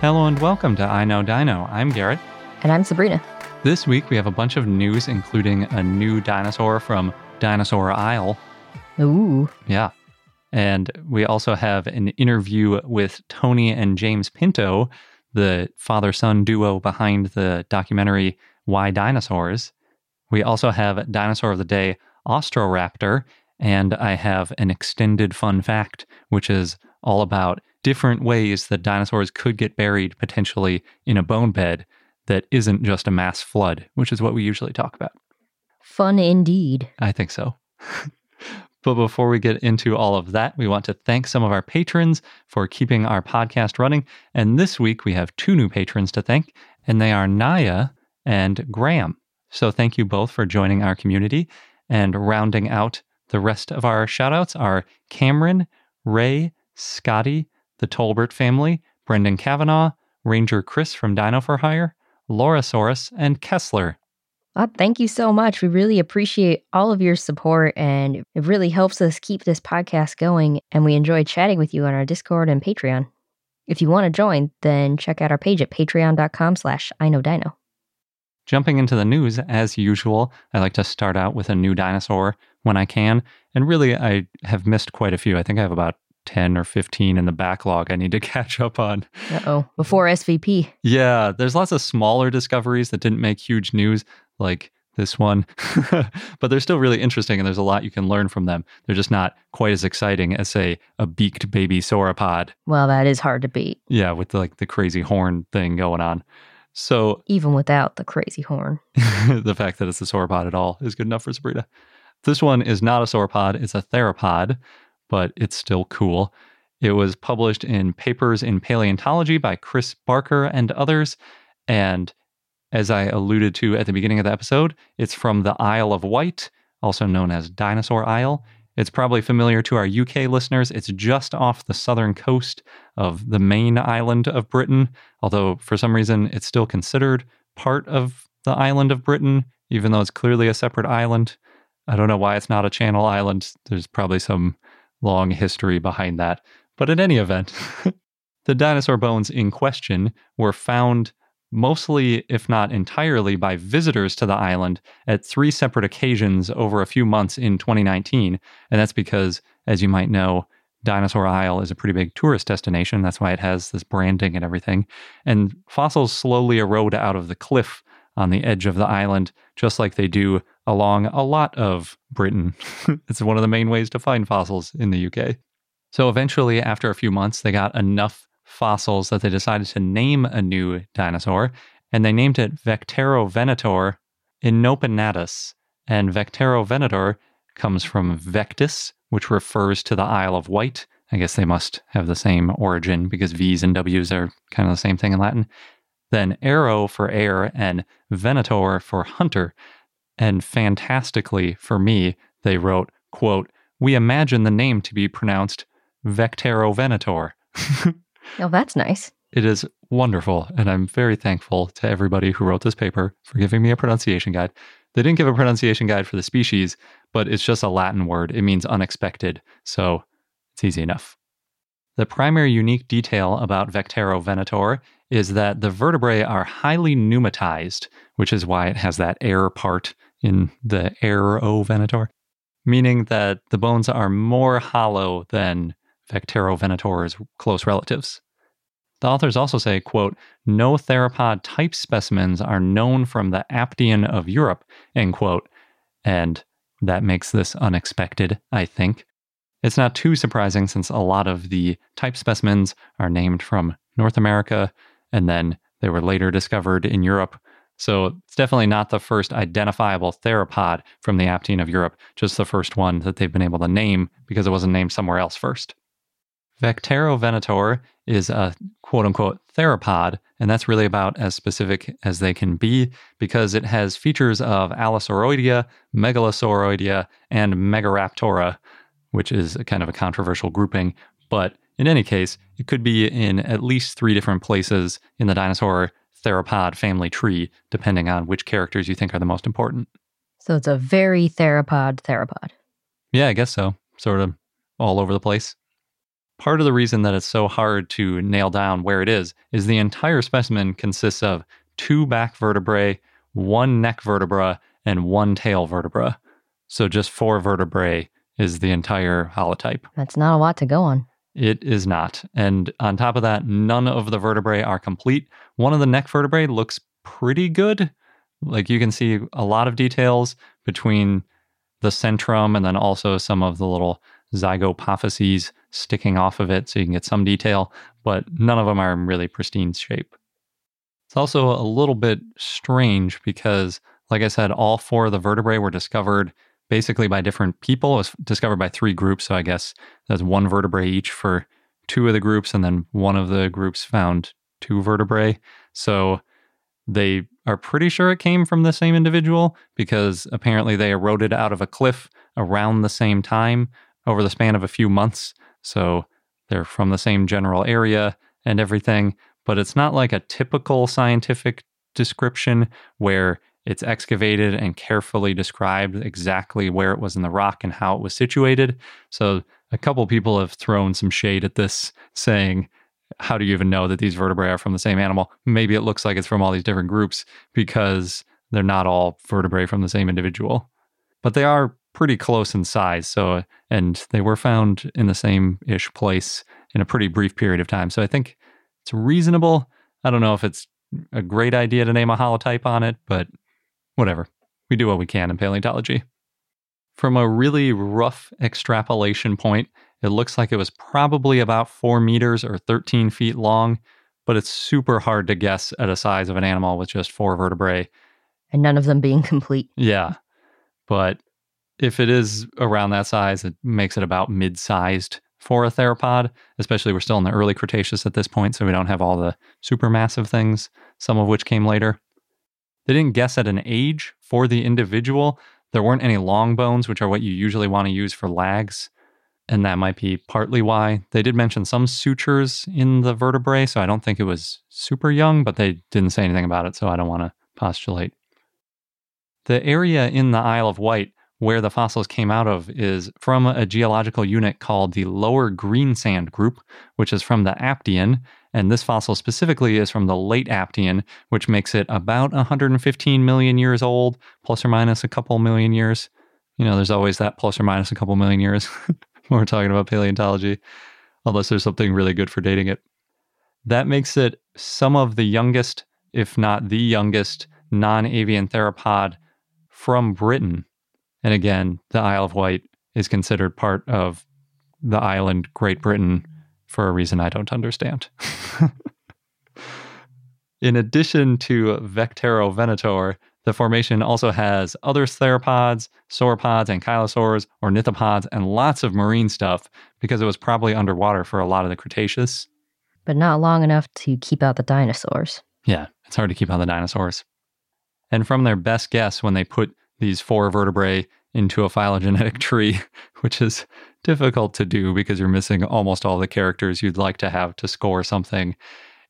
Hello and welcome to I Know Dino. I'm Garrett. And I'm Sabrina. This week we have a bunch of news, including a new dinosaur from Dinosaur Isle. Ooh. Yeah. And we also have an interview with Tony and James Pinto, the father son duo behind the documentary Why Dinosaurs. We also have Dinosaur of the Day, Austroraptor, and I have an extended fun fact, which is all about different ways that dinosaurs could get buried potentially in a bone bed that isn't just a mass flood, which is what we usually talk about. Fun indeed. I think so. but before we get into all of that, we want to thank some of our patrons for keeping our podcast running. And this week we have two new patrons to thank, and they are Naya and Graham. So thank you both for joining our community. And rounding out the rest of our shoutouts are Cameron, Ray, Scotty, the Tolbert family, Brendan Kavanaugh, Ranger Chris from Dino for Hire, Laura Laurasaurus, and Kessler. Uh, thank you so much. We really appreciate all of your support, and it really helps us keep this podcast going. And we enjoy chatting with you on our Discord and Patreon. If you want to join, then check out our page at patreon.com slash I know dino. Jumping into the news, as usual, I like to start out with a new dinosaur when I can. And really, I have missed quite a few. I think I have about 10 or 15 in the backlog I need to catch up on. Uh oh, before SVP. Yeah, there's lots of smaller discoveries that didn't make huge news, like this one, but they're still really interesting and there's a lot you can learn from them. They're just not quite as exciting as, say, a beaked baby sauropod. Well, that is hard to beat. Yeah, with the, like the crazy horn thing going on. So, even without the crazy horn, the fact that it's a sauropod at all is good enough for Sabrina. This one is not a sauropod, it's a theropod, but it's still cool. It was published in Papers in Paleontology by Chris Barker and others. And as I alluded to at the beginning of the episode, it's from the Isle of Wight, also known as Dinosaur Isle. It's probably familiar to our UK listeners. It's just off the southern coast of the main island of Britain, although for some reason it's still considered part of the island of Britain, even though it's clearly a separate island. I don't know why it's not a channel island. There's probably some long history behind that. But in any event, the dinosaur bones in question were found mostly, if not entirely, by visitors to the island at three separate occasions over a few months in 2019. And that's because, as you might know, Dinosaur Isle is a pretty big tourist destination. That's why it has this branding and everything. And fossils slowly erode out of the cliff on the edge of the island, just like they do along a lot of Britain. it's one of the main ways to find fossils in the UK. So eventually, after a few months, they got enough fossils that they decided to name a new dinosaur, and they named it Vectaerovenator inopinatus. And Vectaerovenator comes from Vectis, which refers to the Isle of Wight. I guess they must have the same origin because V's and W's are kind of the same thing in Latin then Arrow for air and Venator for hunter. And fantastically for me, they wrote, quote, we imagine the name to be pronounced Vectero Venator. oh, that's nice. It is wonderful, and I'm very thankful to everybody who wrote this paper for giving me a pronunciation guide. They didn't give a pronunciation guide for the species, but it's just a Latin word. It means unexpected, so it's easy enough. The primary unique detail about Vectaerovenator is that the vertebrae are highly pneumatized, which is why it has that air part in the Aerovenator, meaning that the bones are more hollow than Vectaerovenator's close relatives. The authors also say, quote, no theropod type specimens are known from the Aptian of Europe, end quote. And that makes this unexpected, I think. It's not too surprising since a lot of the type specimens are named from North America and then they were later discovered in Europe. So it's definitely not the first identifiable theropod from the Aptian of Europe, just the first one that they've been able to name because it wasn't named somewhere else first. Vectaerovenator is a quote unquote theropod, and that's really about as specific as they can be because it has features of Allosauroidea, Megalosauroidea, and Megaraptora, which is a kind of a controversial grouping. But in any case, it could be in at least three different places in the dinosaur theropod family tree, depending on which characters you think are the most important. So it's a very theropod theropod. Yeah, I guess so. Sort of all over the place. Part of the reason that it's so hard to nail down where it is is the entire specimen consists of two back vertebrae, one neck vertebra, and one tail vertebra. So just four vertebrae is the entire holotype. That's not a lot to go on. It is not. And on top of that, none of the vertebrae are complete. One of the neck vertebrae looks pretty good. Like you can see a lot of details between the centrum and then also some of the little zygapophyses sticking off of it so you can get some detail, but none of them are in really pristine shape. It's also a little bit strange because, like I said, all four of the vertebrae were discovered basically by different people. It was discovered by three groups. So I guess there's one vertebrae each for two of the groups, and then one of the groups found two vertebrae. So they are pretty sure it came from the same individual because apparently they eroded out of a cliff around the same time over the span of a few months. So they're from the same general area and everything. But it's not like a typical scientific description where it's excavated and carefully described exactly where it was in the rock and how it was situated. So a couple people have thrown some shade at this, saying, How do you even know that these vertebrae are from the same animal? Maybe it looks like it's from all these different groups because they're not all vertebrae from the same individual. But they are pretty close in size. So, and they were found in the same ish place in a pretty brief period of time. So I think it's reasonable. I don't know if it's a great idea to name a holotype on it, but whatever. We do what we can in paleontology. From a really rough extrapolation point, it looks like it was probably about four meters or 13 feet long, but it's super hard to guess at a size of an animal with just four vertebrae. And none of them being complete. Yeah. But if it is around that size, it makes it about mid sized for a theropod, especially we're still in the early Cretaceous at this point, so we don't have all the supermassive things, some of which came later. They didn't guess at an age for the individual. There weren't any long bones, which are what you usually want to use for lags. And that might be partly why. They did mention some sutures in the vertebrae, so I don't think it was super young, but they didn't say anything about it, so I don't want to postulate. The area in the Isle of Wight where the fossils came out of is from a geological unit called the Lower Greensand Group, which is from the Aptian. And this fossil specifically is from the late Aptian, which makes it about 115 million years old, plus or minus a couple million years. You know, there's always that plus or minus a couple million years when we're talking about paleontology, unless there's something really good for dating it. That makes it some of the youngest, if not the youngest, non avian theropod from Britain and again, the Isle of Wight is considered part of the island Great Britain for a reason I don't understand. In addition to Vectaerovenator, the formation also has other theropods, sauropods, and ankylosaurs, ornithopods, and lots of marine stuff because it was probably underwater for a lot of the Cretaceous. But not long enough to keep out the dinosaurs. Yeah, it's hard to keep out the dinosaurs. And from their best guess, when they put these four vertebrae into a phylogenetic tree, which is difficult to do because you're missing almost all the characters you'd like to have to score something.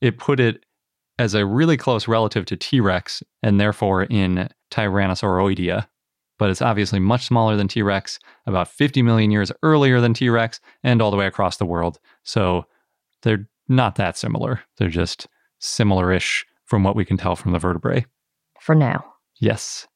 It put it as a really close relative to T Rex and therefore in Tyrannosauroidea. But it's obviously much smaller than T Rex, about 50 million years earlier than T Rex, and all the way across the world. So they're not that similar. They're just similar ish from what we can tell from the vertebrae. For now. Yes.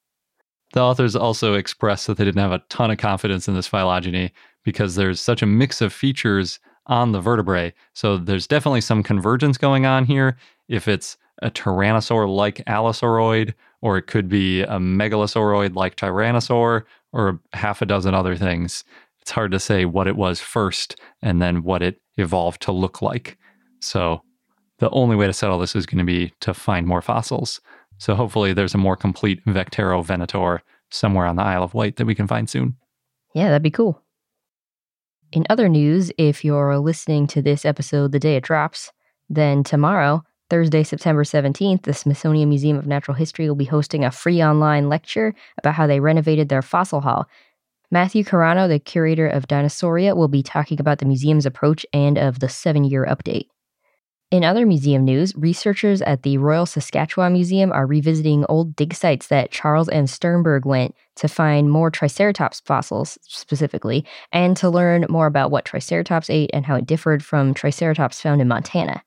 The authors also expressed that they didn't have a ton of confidence in this phylogeny because there's such a mix of features on the vertebrae. So there's definitely some convergence going on here. If it's a tyrannosaur like Allosauroid, or it could be a megalosauroid like Tyrannosaur, or half a dozen other things. It's hard to say what it was first and then what it evolved to look like. So the only way to settle this is going to be to find more fossils. So hopefully there's a more complete Vectaerovenator somewhere on the Isle of Wight that we can find soon. Yeah, that'd be cool. In other news, if you're listening to this episode the day it drops, then tomorrow, Thursday, September 17th, the Smithsonian Museum of Natural History will be hosting a free online lecture about how they renovated their fossil hall. Matthew Carrano, the curator of Dinosauria, will be talking about the museum's approach and of the seven year update. In other museum news, researchers at the Royal Saskatchewan Museum are revisiting old dig sites that Charles M. Sternberg went to find more Triceratops fossils specifically, and to learn more about what Triceratops ate and how it differed from Triceratops found in Montana.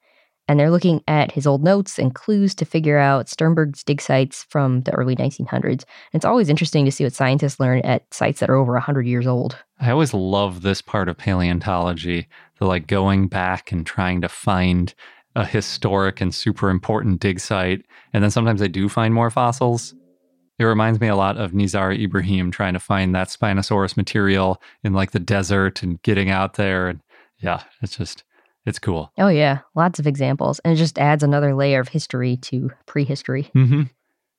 And they're looking at his old notes and clues to figure out Sternberg's dig sites from the early 1900s. And it's always interesting to see what scientists learn at sites that are over 100 years old. I always love this part of paleontology, the like going back and trying to find a historic and super important dig site. And then sometimes they do find more fossils. It reminds me a lot of Nizar Ibrahim trying to find that Spinosaurus material in like the desert and getting out there. And yeah, it's just, it's cool. Oh, yeah. Lots of examples. And it just adds another layer of history to prehistory. Mm-hmm.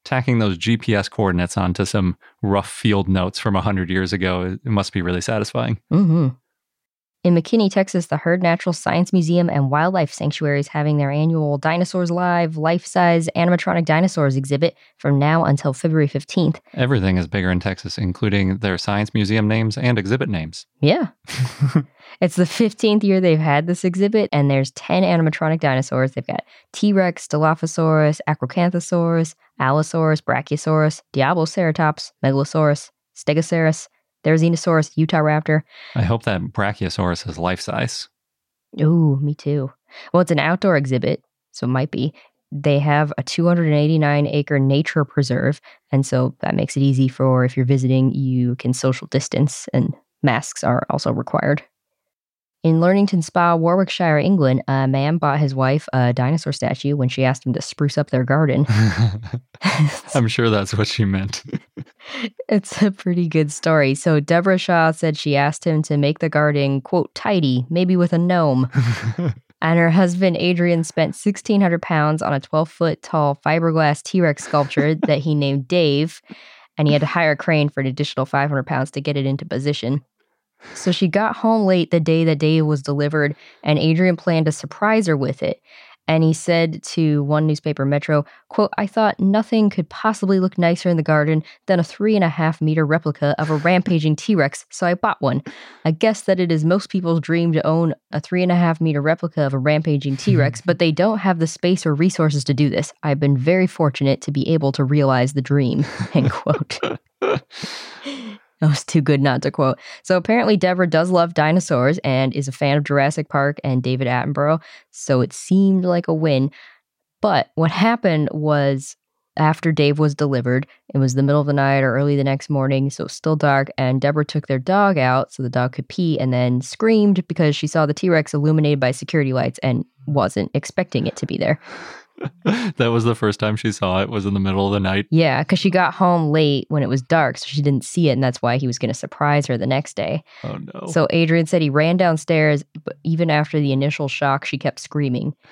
Tacking those GPS coordinates onto some rough field notes from 100 years ago, it must be really satisfying. Mm-hmm. In McKinney, Texas, the Heard Natural Science Museum and Wildlife Sanctuary is having their annual Dinosaurs Live life size animatronic dinosaurs exhibit from now until February 15th. Everything is bigger in Texas, including their science museum names and exhibit names. Yeah. it's the 15th year they've had this exhibit, and there's 10 animatronic dinosaurs. They've got T Rex, Dilophosaurus, Acrocanthosaurus, Allosaurus, Brachiosaurus, Diabloceratops, Megalosaurus, Stegosaurus, there's Xenosaurus, Utah Raptor. I hope that Brachiosaurus is life size. Ooh, me too. Well, it's an outdoor exhibit, so it might be. They have a 289 acre nature preserve, and so that makes it easy for if you're visiting, you can social distance, and masks are also required. In Leamington Spa, Warwickshire, England, a man bought his wife a dinosaur statue when she asked him to spruce up their garden. I'm sure that's what she meant. it's a pretty good story. So, Deborah Shaw said she asked him to make the garden, quote, tidy, maybe with a gnome. and her husband, Adrian, spent 1,600 pounds on a 12 foot tall fiberglass T Rex sculpture that he named Dave. And he had to hire a crane for an additional 500 pounds to get it into position. So she got home late the day that Dave was delivered, and Adrian planned to surprise her with it. And he said to one newspaper, Metro, quote, I thought nothing could possibly look nicer in the garden than a three and a half meter replica of a rampaging T Rex, so I bought one. I guess that it is most people's dream to own a three and a half meter replica of a rampaging T Rex, but they don't have the space or resources to do this. I've been very fortunate to be able to realize the dream, end quote. That was too good not to quote. So apparently, Deborah does love dinosaurs and is a fan of Jurassic Park and David Attenborough. So it seemed like a win. But what happened was after Dave was delivered, it was the middle of the night or early the next morning, so still dark, and Deborah took their dog out so the dog could pee and then screamed because she saw the T Rex illuminated by security lights and wasn't expecting it to be there. that was the first time she saw it was in the middle of the night. Yeah because she got home late when it was dark so she didn't see it and that's why he was going to surprise her the next day. Oh no. So adrian said he ran downstairs but even after the initial shock she kept screaming.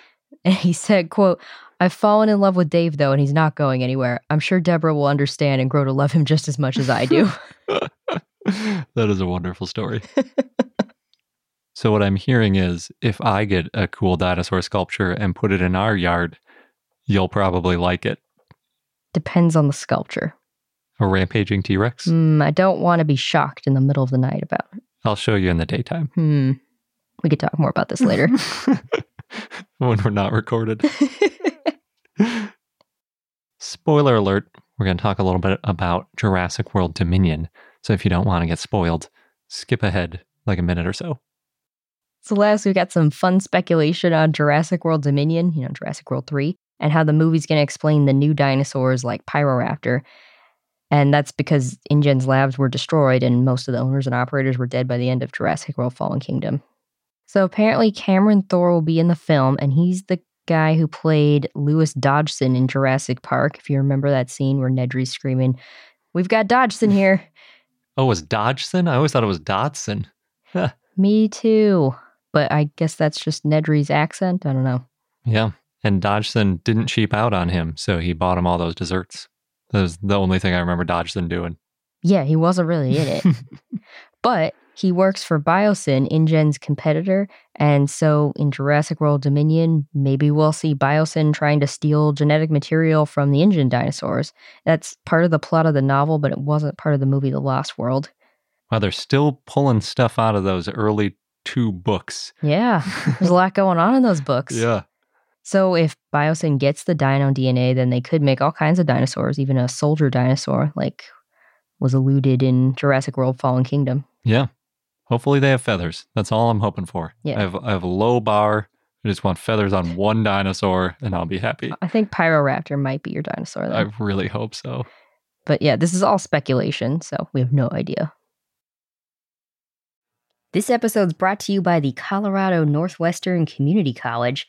And he said quote i've fallen in love with dave though and he's not going anywhere. I'm sure deborah will understand and grow to love him just as much as i do. That is a wonderful story. So what i'm hearing is if i get a cool dinosaur sculpture and put it in our yard you'll probably like it. Depends on the sculpture. A rampaging T Rex? Mm, I don't want to be shocked in the middle of the night about it. I'll show you in the daytime. Hmm. We could talk more about this later. when we're not recorded. Spoiler alert, we're going to talk a little bit about Jurassic World Dominion. So if you don't want to get spoiled, skip ahead like a minute or so. So last we got some fun speculation on Jurassic World Dominion, you know, Jurassic World 3 and how the movie's going to explain the new dinosaurs like Pyroraptor. And that's because InGen's labs were destroyed and most of the owners and operators were dead by the end of Jurassic World Fallen Kingdom. So apparently Cameron Thor will be in the film, and he's the guy who played Lewis Dodgson in Jurassic Park. If you remember that scene where Nedry's screaming, "We've got Dodgson here!" Oh, it was Dodgson? I always thought it was Dodson. Me too. But I guess that's just Nedry's accent. I don't know. Yeah. And Dodgson didn't cheap out on him, so he bought him all those desserts. That was the only thing I remember Dodgson doing. Yeah, he wasn't really in it. but he works for Biosyn, InGen's competitor. And so in Jurassic World Dominion, maybe we'll see Biosyn trying to steal genetic material from the InGen dinosaurs. That's part of the plot of the novel, but it wasn't part of the movie The Lost World. Wow, they're still pulling stuff out of those early two books. Yeah, there's a lot going on in those books. Yeah. So if Biosyn gets the dino DNA, then they could make all kinds of dinosaurs, even a soldier dinosaur, like was alluded in Jurassic World Fallen Kingdom. Yeah. Hopefully they have feathers. That's all I'm hoping for. Yeah. I have, I have a low bar. I just want feathers on one dinosaur and I'll be happy. I think Pyroraptor might be your dinosaur though. I really hope so. But yeah, this is all speculation, so we have no idea. This episode's brought to you by the Colorado Northwestern Community College,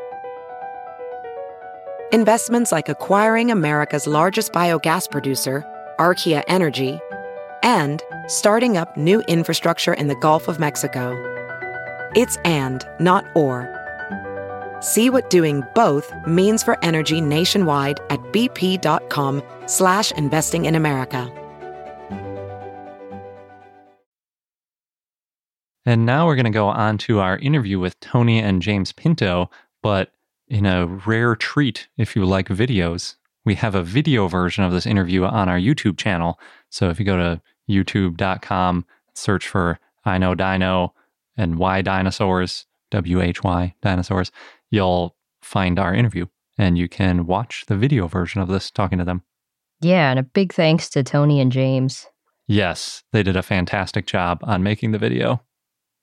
Investments like acquiring America's largest biogas producer, Archaea Energy, and starting up new infrastructure in the Gulf of Mexico. It's and, not or. See what doing both means for energy nationwide at bp.com slash investing in America. And now we're going to go on to our interview with Tony and James Pinto, but in a rare treat, if you like videos, we have a video version of this interview on our YouTube channel. So if you go to youtube.com, search for I Know Dino and Why Dinosaurs, W H Y Dinosaurs, you'll find our interview and you can watch the video version of this talking to them. Yeah, and a big thanks to Tony and James. Yes, they did a fantastic job on making the video.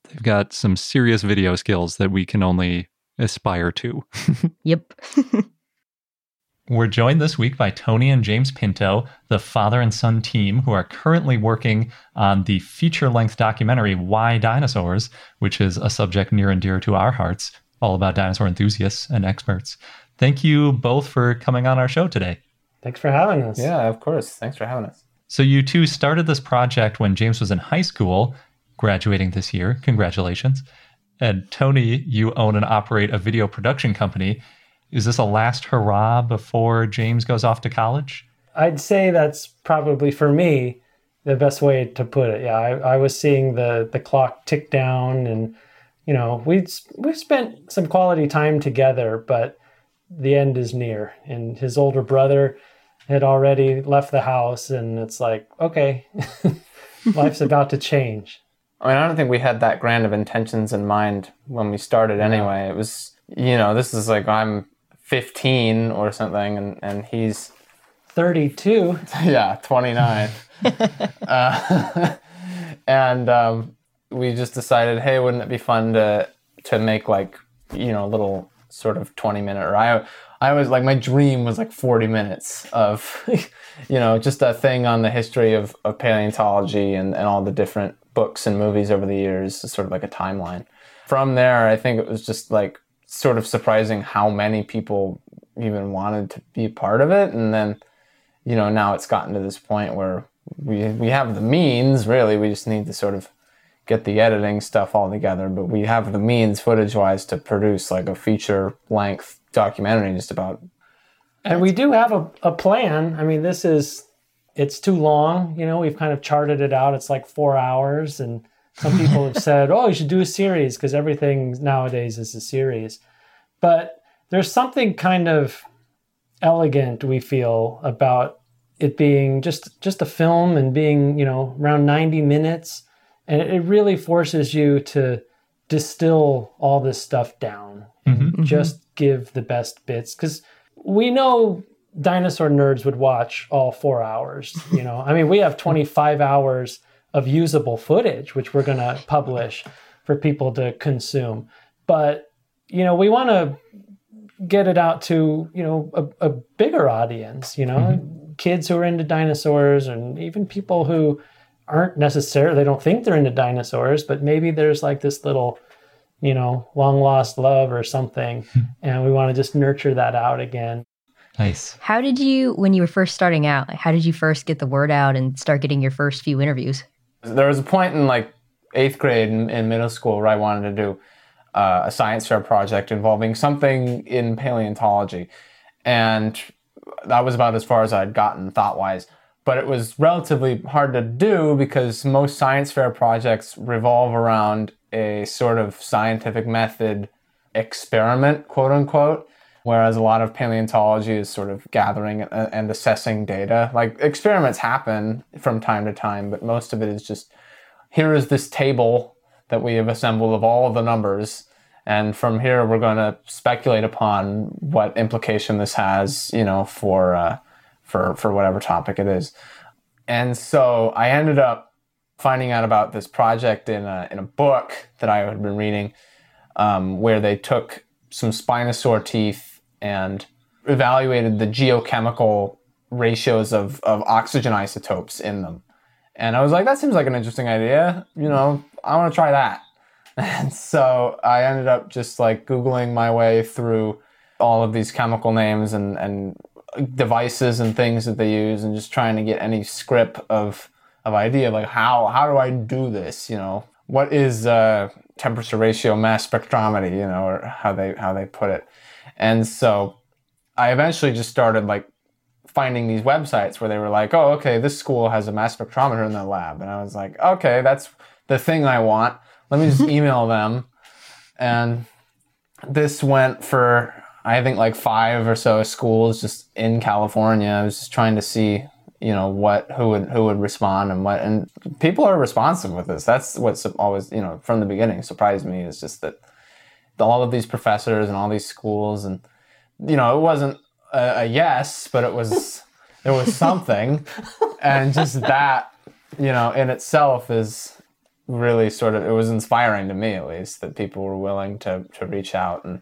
They've got some serious video skills that we can only aspire to. Yep. We're joined this week by Tony and James Pinto, the father and son team who are currently working on the feature length documentary Why Dinosaurs, which is a subject near and dear to our hearts, all about dinosaur enthusiasts and experts. Thank you both for coming on our show today. Thanks for having us. Yeah, of course. Thanks for having us. So, you two started this project when James was in high school, graduating this year. Congratulations. And Tony, you own and operate a video production company. Is this a last hurrah before James goes off to college? I'd say that's probably for me the best way to put it. Yeah, I, I was seeing the the clock tick down, and you know we we've spent some quality time together, but the end is near. And his older brother had already left the house, and it's like, okay, life's about to change. I mean, I don't think we had that grand of intentions in mind when we started anyway. It was, you know, this is like I'm 15 or something, and, and he's, 32. yeah, 29. uh, and um, we just decided, hey, wouldn't it be fun to to make like, you know, a little sort of 20 minute, or I, I was like, my dream was like 40 minutes of, you know, just a thing on the history of, of paleontology and, and all the different books and movies over the years, sort of like a timeline. From there, I think it was just like sort of surprising how many people even wanted to be part of it. And then, you know, now it's gotten to this point where we, we have the means, really, we just need to sort of get the editing stuff all together, but we have the means footage wise to produce like a feature length documentary just about. And we do have a, a plan. I mean, this is, it's too long. You know, we've kind of charted it out. It's like four hours. And some people have said, oh, you should do a series because everything nowadays is a series. But there's something kind of elegant, we feel, about it being just just a film and being, you know, around 90 minutes and it really forces you to distill all this stuff down mm-hmm. just give the best bits. Because we know dinosaur nerds would watch all four hours you know? I mean we have 25 hours of usable footage which we're going to publish for people to consume. But you know we want to get it out to you know a, a bigger audience you know? Mm-hmm. kids who are into dinosaurs and even people who aren't necessarily they don't think they're into dinosaurs, but maybe there's like this little, you know, long lost love or something, hmm. and we want to just nurture that out again. Nice. How did you, when you were first starting out, how did you first get the word out and start getting your first few interviews? There was a point in like eighth grade in, in middle school where I wanted to do uh, a science fair project involving something in paleontology. And that was about as far as I'd gotten thought wise but it was relatively hard to do because most science fair projects revolve around a sort of scientific method experiment, quote unquote, whereas a lot of paleontology is sort of gathering and assessing data. Like experiments happen from time to time, but most of it is just here is this table that we have assembled of all of the numbers. And from here, we're going to speculate upon what implication this has, you know, for uh, for for whatever topic it is. And so I ended up finding out about this project in a in a book that I had been reading, um, where they took some spinosaur teeth and evaluated the geochemical ratios of, of oxygen isotopes in them. And I was like, that seems like an interesting idea. You know, I want to try that. And so I ended up just like Googling my way through all of these chemical names and, and devices and things that they use and just trying to get any script of of idea like how how do I do this you know? What is uh, temperature ratio mass spectrometry you know or how they how they put it. And so I eventually just started like finding these websites where they were like oh okay this school has a mass spectrometer in their lab. And I was like okay that's the thing I want. Let me just email them. And this went for I think like five or so schools just in California. I was just trying to see, you know, what who would who would respond and what and people are responsive with this. That's what's always you know from the beginning surprised me is just that all of these professors and all these schools and you know it wasn't a, a yes, but it was it was something, and just that you know in itself is really sort of it was inspiring to me at least that people were willing to to reach out and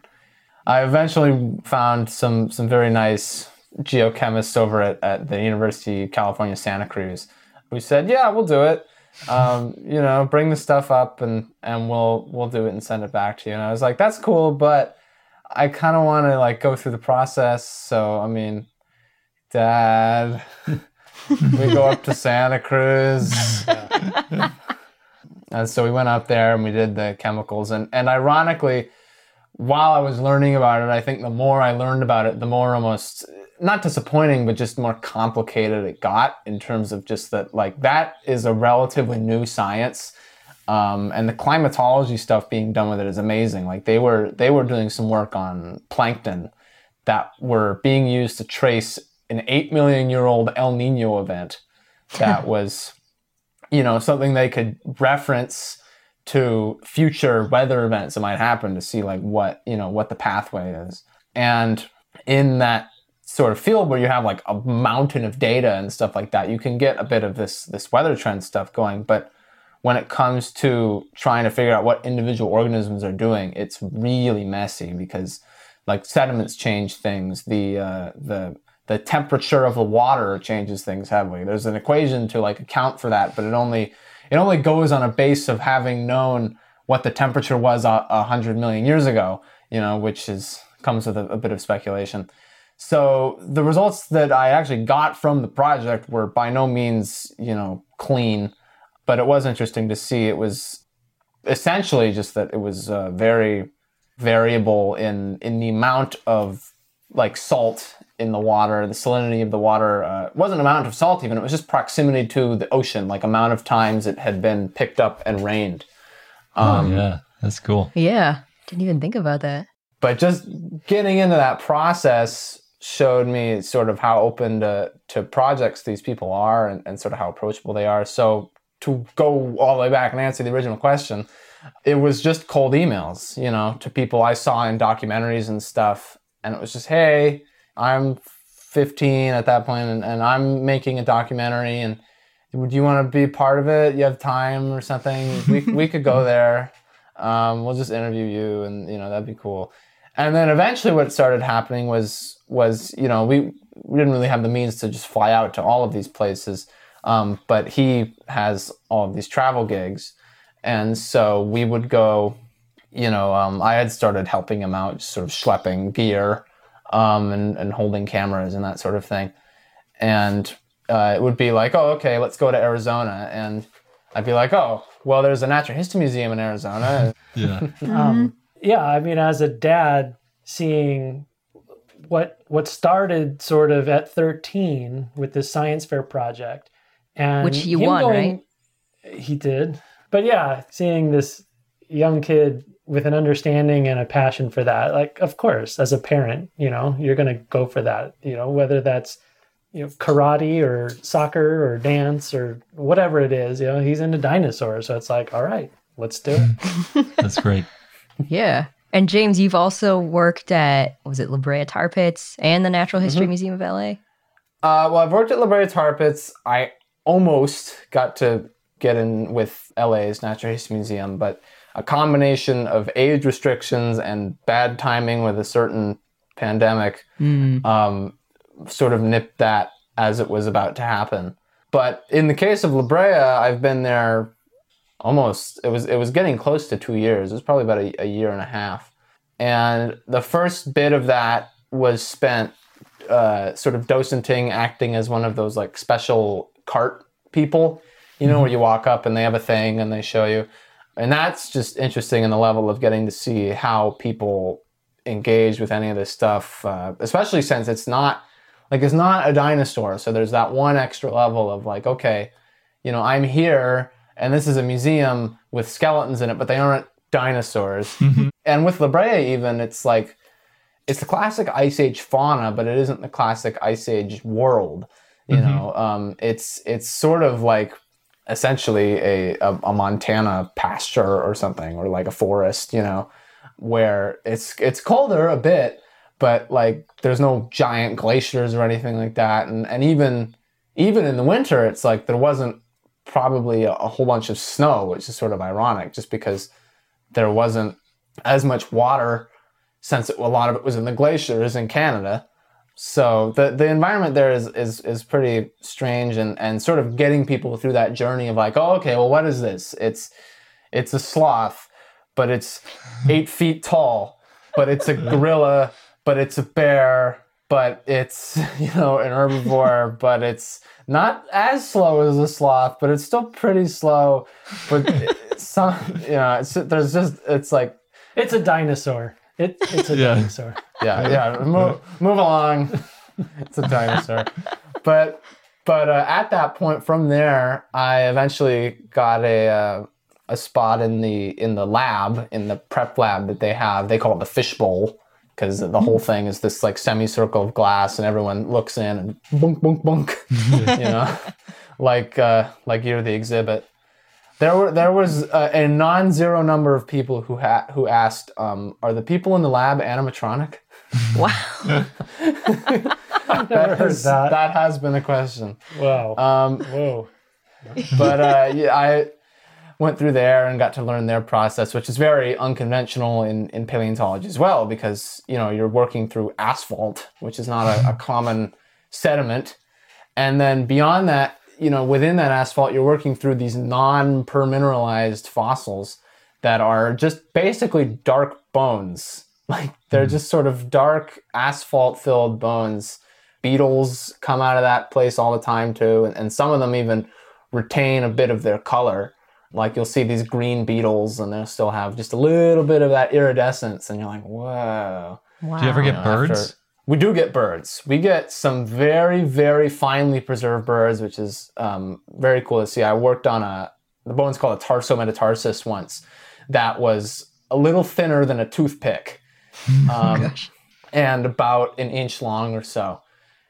I eventually found some some very nice geochemists over at, at the University of California, Santa Cruz, who said, "Yeah, we'll do it. Um, you know, bring the stuff up and and we'll we'll do it and send it back to you." And I was like, "That's cool, but I kind of want to like go through the process." So I mean, Dad, we go up to Santa Cruz. and so we went up there and we did the chemicals and and ironically while I was learning about it, I think the more I learned about it, the more almost not disappointing, but just more complicated it got in terms of just that, like, that is a relatively new science. Um, and the climatology stuff being done with it is amazing. Like they were, they were doing some work on plankton that were being used to trace an eight million year old El Nino event that was, you know, something they could reference to future weather events that might happen to see like what you know what the pathway is. And in that sort of field where you have like a mountain of data and stuff like that you can get a bit of this this weather trend stuff going. But when it comes to trying to figure out what individual organisms are doing it's really messy because like sediments change things. The uh, the the temperature of the water changes things heavily. There's an equation to like account for that but it only it only goes on a base of having known what the temperature was a, a hundred million years ago, you know, which is comes with a, a, bit of speculation. So the results that I actually got from the project were by no means, you know, clean, but it was interesting to see. It was essentially just that it was uh, very variable in in the amount of like salt in the water, the salinity of the water uh, wasn't amount of salt even, it was just proximity to the ocean, like amount of times it had been picked up and rained. Oh, um, oh, yeah, that's cool. Yeah, didn't even think about that. But just getting into that process showed me sort of how open to, to projects these people are and, and sort of how approachable they are. So to go all the way back and answer the original question, it was just cold emails, you know, to people I saw in documentaries and stuff. And it was just, hey, I'm 15 at that point and, and I'm making a documentary and would you want to be part of it? You have time or something? We, we could go there. Um, we'll just interview you and, you know, that'd be cool. And then eventually what started happening was, was, you know, we, we didn't really have the means to just fly out to all of these places. Um, but he has all of these travel gigs. And so we would go, you know, um, I had started helping him out, just sort of schlepping gear um, and, and holding cameras and that sort of thing. And uh, it would be like, oh, okay, let's go to Arizona. And I'd be like, oh, well, there's a natural history museum in Arizona. yeah. um, yeah. I mean, as a dad, seeing what what started sort of at 13 with this science fair project, and which you won, going, right? He did. But yeah, seeing this young kid with an understanding and a passion for that like of course as a parent you know you're going to go for that you know whether that's you know karate or soccer or dance or whatever it is you know he's into dinosaurs so it's like all right let's do it. That's great. Yeah. And james you've also worked at was it la brea tar pits and the natural history mm-hmm. museum of la uh, well i've worked at la brea tar pits. I almost got to get in with la's natural history museum but a combination of age restrictions and bad timing with a certain pandemic mm. um, sort of nipped that as it was about to happen. But in the case of La Brea, I've been there almost it was it was getting close to two years. It was probably about a, a year and a half. And the first bit of that was spent uh, sort of docenting, acting as one of those like special cart people, you know, mm-hmm. where you walk up and they have a thing and they show you and that's just interesting in the level of getting to see how people engage with any of this stuff, uh, especially since it's not like it's not a dinosaur. So there's that one extra level of like, okay, you know, I'm here and this is a museum with skeletons in it, but they aren't dinosaurs. Mm-hmm. And with La Brea, even it's like it's the classic Ice Age fauna, but it isn't the classic Ice Age world. You mm-hmm. know, um, it's it's sort of like essentially a, a, a Montana pasture or something, or like a forest, you know, where it's it's colder a bit, but like there's no giant glaciers or anything like that, and and even even in the winter, it's like there wasn't probably a, a whole bunch of snow, which is sort of ironic, just because there wasn't as much water since it, a lot of it was in the glaciers in Canada. So the the environment there is is is pretty strange and and sort of getting people through that journey of like, oh, okay, well, what is this? It's it's a sloth, but it's eight feet tall, but it's a gorilla, but it's a bear, but it's you know an herbivore, but it's not as slow as a sloth, but it's still pretty slow. But some you know, it's, there's just it's like it's a dinosaur. It, it's a yeah. dinosaur. Yeah, yeah. Move, move along. It's a dinosaur. but but uh, at that point, from there, I eventually got a uh, a spot in the in the lab in the prep lab that they have. They call it the fishbowl because the whole thing is this like semicircle of glass, and everyone looks in and bunk bunk bunk. you know, like uh, like you're the exhibit. There were there was a, a non-zero number of people who ha- who asked, um, "Are the people in the lab animatronic?" Wow. I've never heard has, that. that has been a question. Wow. Um, Whoa. but uh, yeah, I went through there and got to learn their process, which is very unconventional in, in paleontology as well, because you know you're working through asphalt, which is not a, a common sediment, and then beyond that, you know, within that asphalt, you're working through these non-permineralized fossils that are just basically dark bones. Like they're just sort of dark asphalt-filled bones. Beetles come out of that place all the time too, and, and some of them even retain a bit of their color. Like you'll see these green beetles, and they'll still have just a little bit of that iridescence, and you're like, whoa. Wow. Do you ever get know, birds? after- we do get birds. We get some very, very finely preserved birds, which is um, very cool to see. I worked on a the bone's called a tarsometatarsus once, that was a little thinner than a toothpick, um, and about an inch long or so.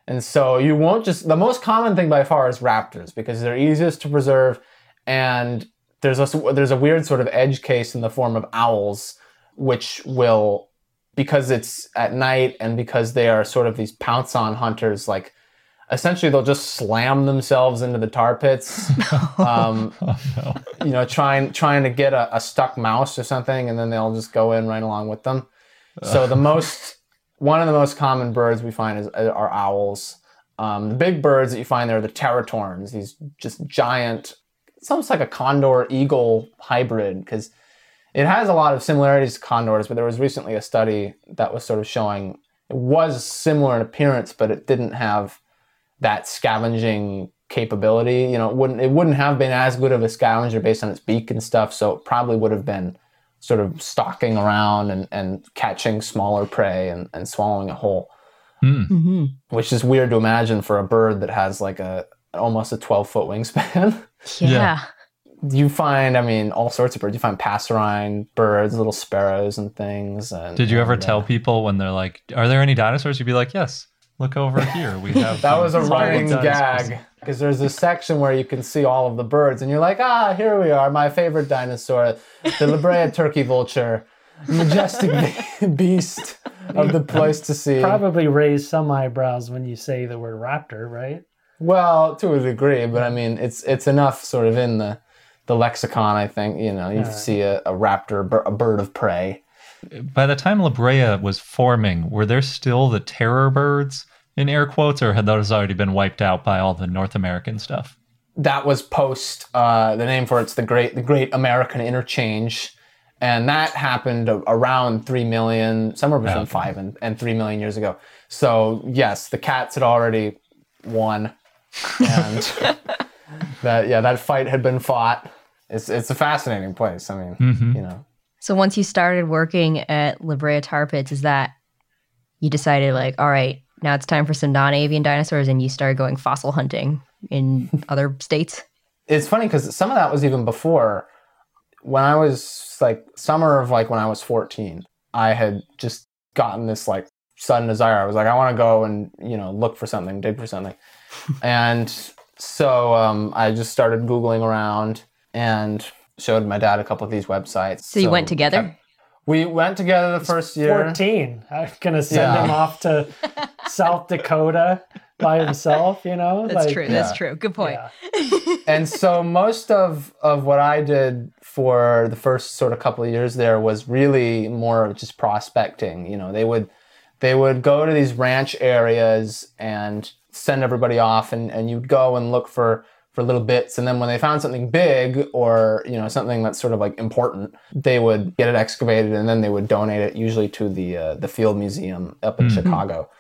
And so you won't just the most common thing by far is raptors because they're easiest to preserve, and there's a there's a weird sort of edge case in the form of owls, which will because it's at night and because they are sort of these pounce on hunters like essentially they'll just slam themselves into the tar pits um, Oh, no. you know trying trying to get a, a stuck mouse or something and then they'll just go in right along with them so the most one of the most common birds we find is are owls um, the big birds that you find there are the teratorns these just giant it's almost like a condor eagle hybrid because it has a lot of similarities to condors, but there was recently a study that was sort of showing it was similar in appearance, but it didn't have that scavenging capability. You know, it wouldn't it wouldn't have been as good of a scavenger based on its beak and stuff. So it probably would have been sort of stalking around and, and catching smaller prey and, and swallowing it whole, Hmm. hmm which is weird to imagine for a bird that has like a almost a 12 foot wingspan. Yeah. Yeah. you find, I mean, all sorts of birds. You find passerine birds, little sparrows, and things. And, Did you ever and, uh, tell people when they're like, "Are there any dinosaurs?" You'd be like, "Yes. Look over here. We have." That was a these running dinosaurs." gag because there's a section where you can see all of the birds, and you're like, ah, here we are, my favorite dinosaur, the La Brea turkey vulture, majestic beast of the Pleistocene. Probably raise some eyebrows when you say the word raptor, right? Well, to a degree, but I mean, it's it's enough sort of in the the lexicon. I think you know you Yeah. see a, a raptor, a bird of prey. By the time La Brea was forming, were there still the terror birds in air quotes, or had those already been wiped out by all the North American stuff? that was post uh, the name for it's the great the Great American Interchange, and that happened around three million, somewhere between Okay. five and, and three million years ago. So yes, the cats had already won, and that yeah that fight had been fought. It's it's a fascinating place. I mean, Mhm. you know, So once you started working at La Brea Tar Pits, is that you decided like, all right, now it's time for some non-avian dinosaurs, and you started going fossil hunting in other states? it's funny because some of that was even before when I was like summer of like when I was 14, I had just gotten this like sudden desire. I was like, I want to go and, you know, look for something, dig for something. and so um, I just started Googling around and showed my dad a couple of these websites. So you went together? We went together the first year. 14. I'm going to send Yeah. him off to South Dakota by himself, you know? That's Like, true. That's yeah. true. Good point. Yeah. and so most of of what I did for the first sort of couple of years there was really more of just prospecting. You know, they would they would go to these ranch areas and send everybody off and, and you'd go and look for for little bits and then when they found something big or you know something that's sort of like important they would get it excavated and then they would donate it usually to the uh, the field museum up in Mhm. chicago.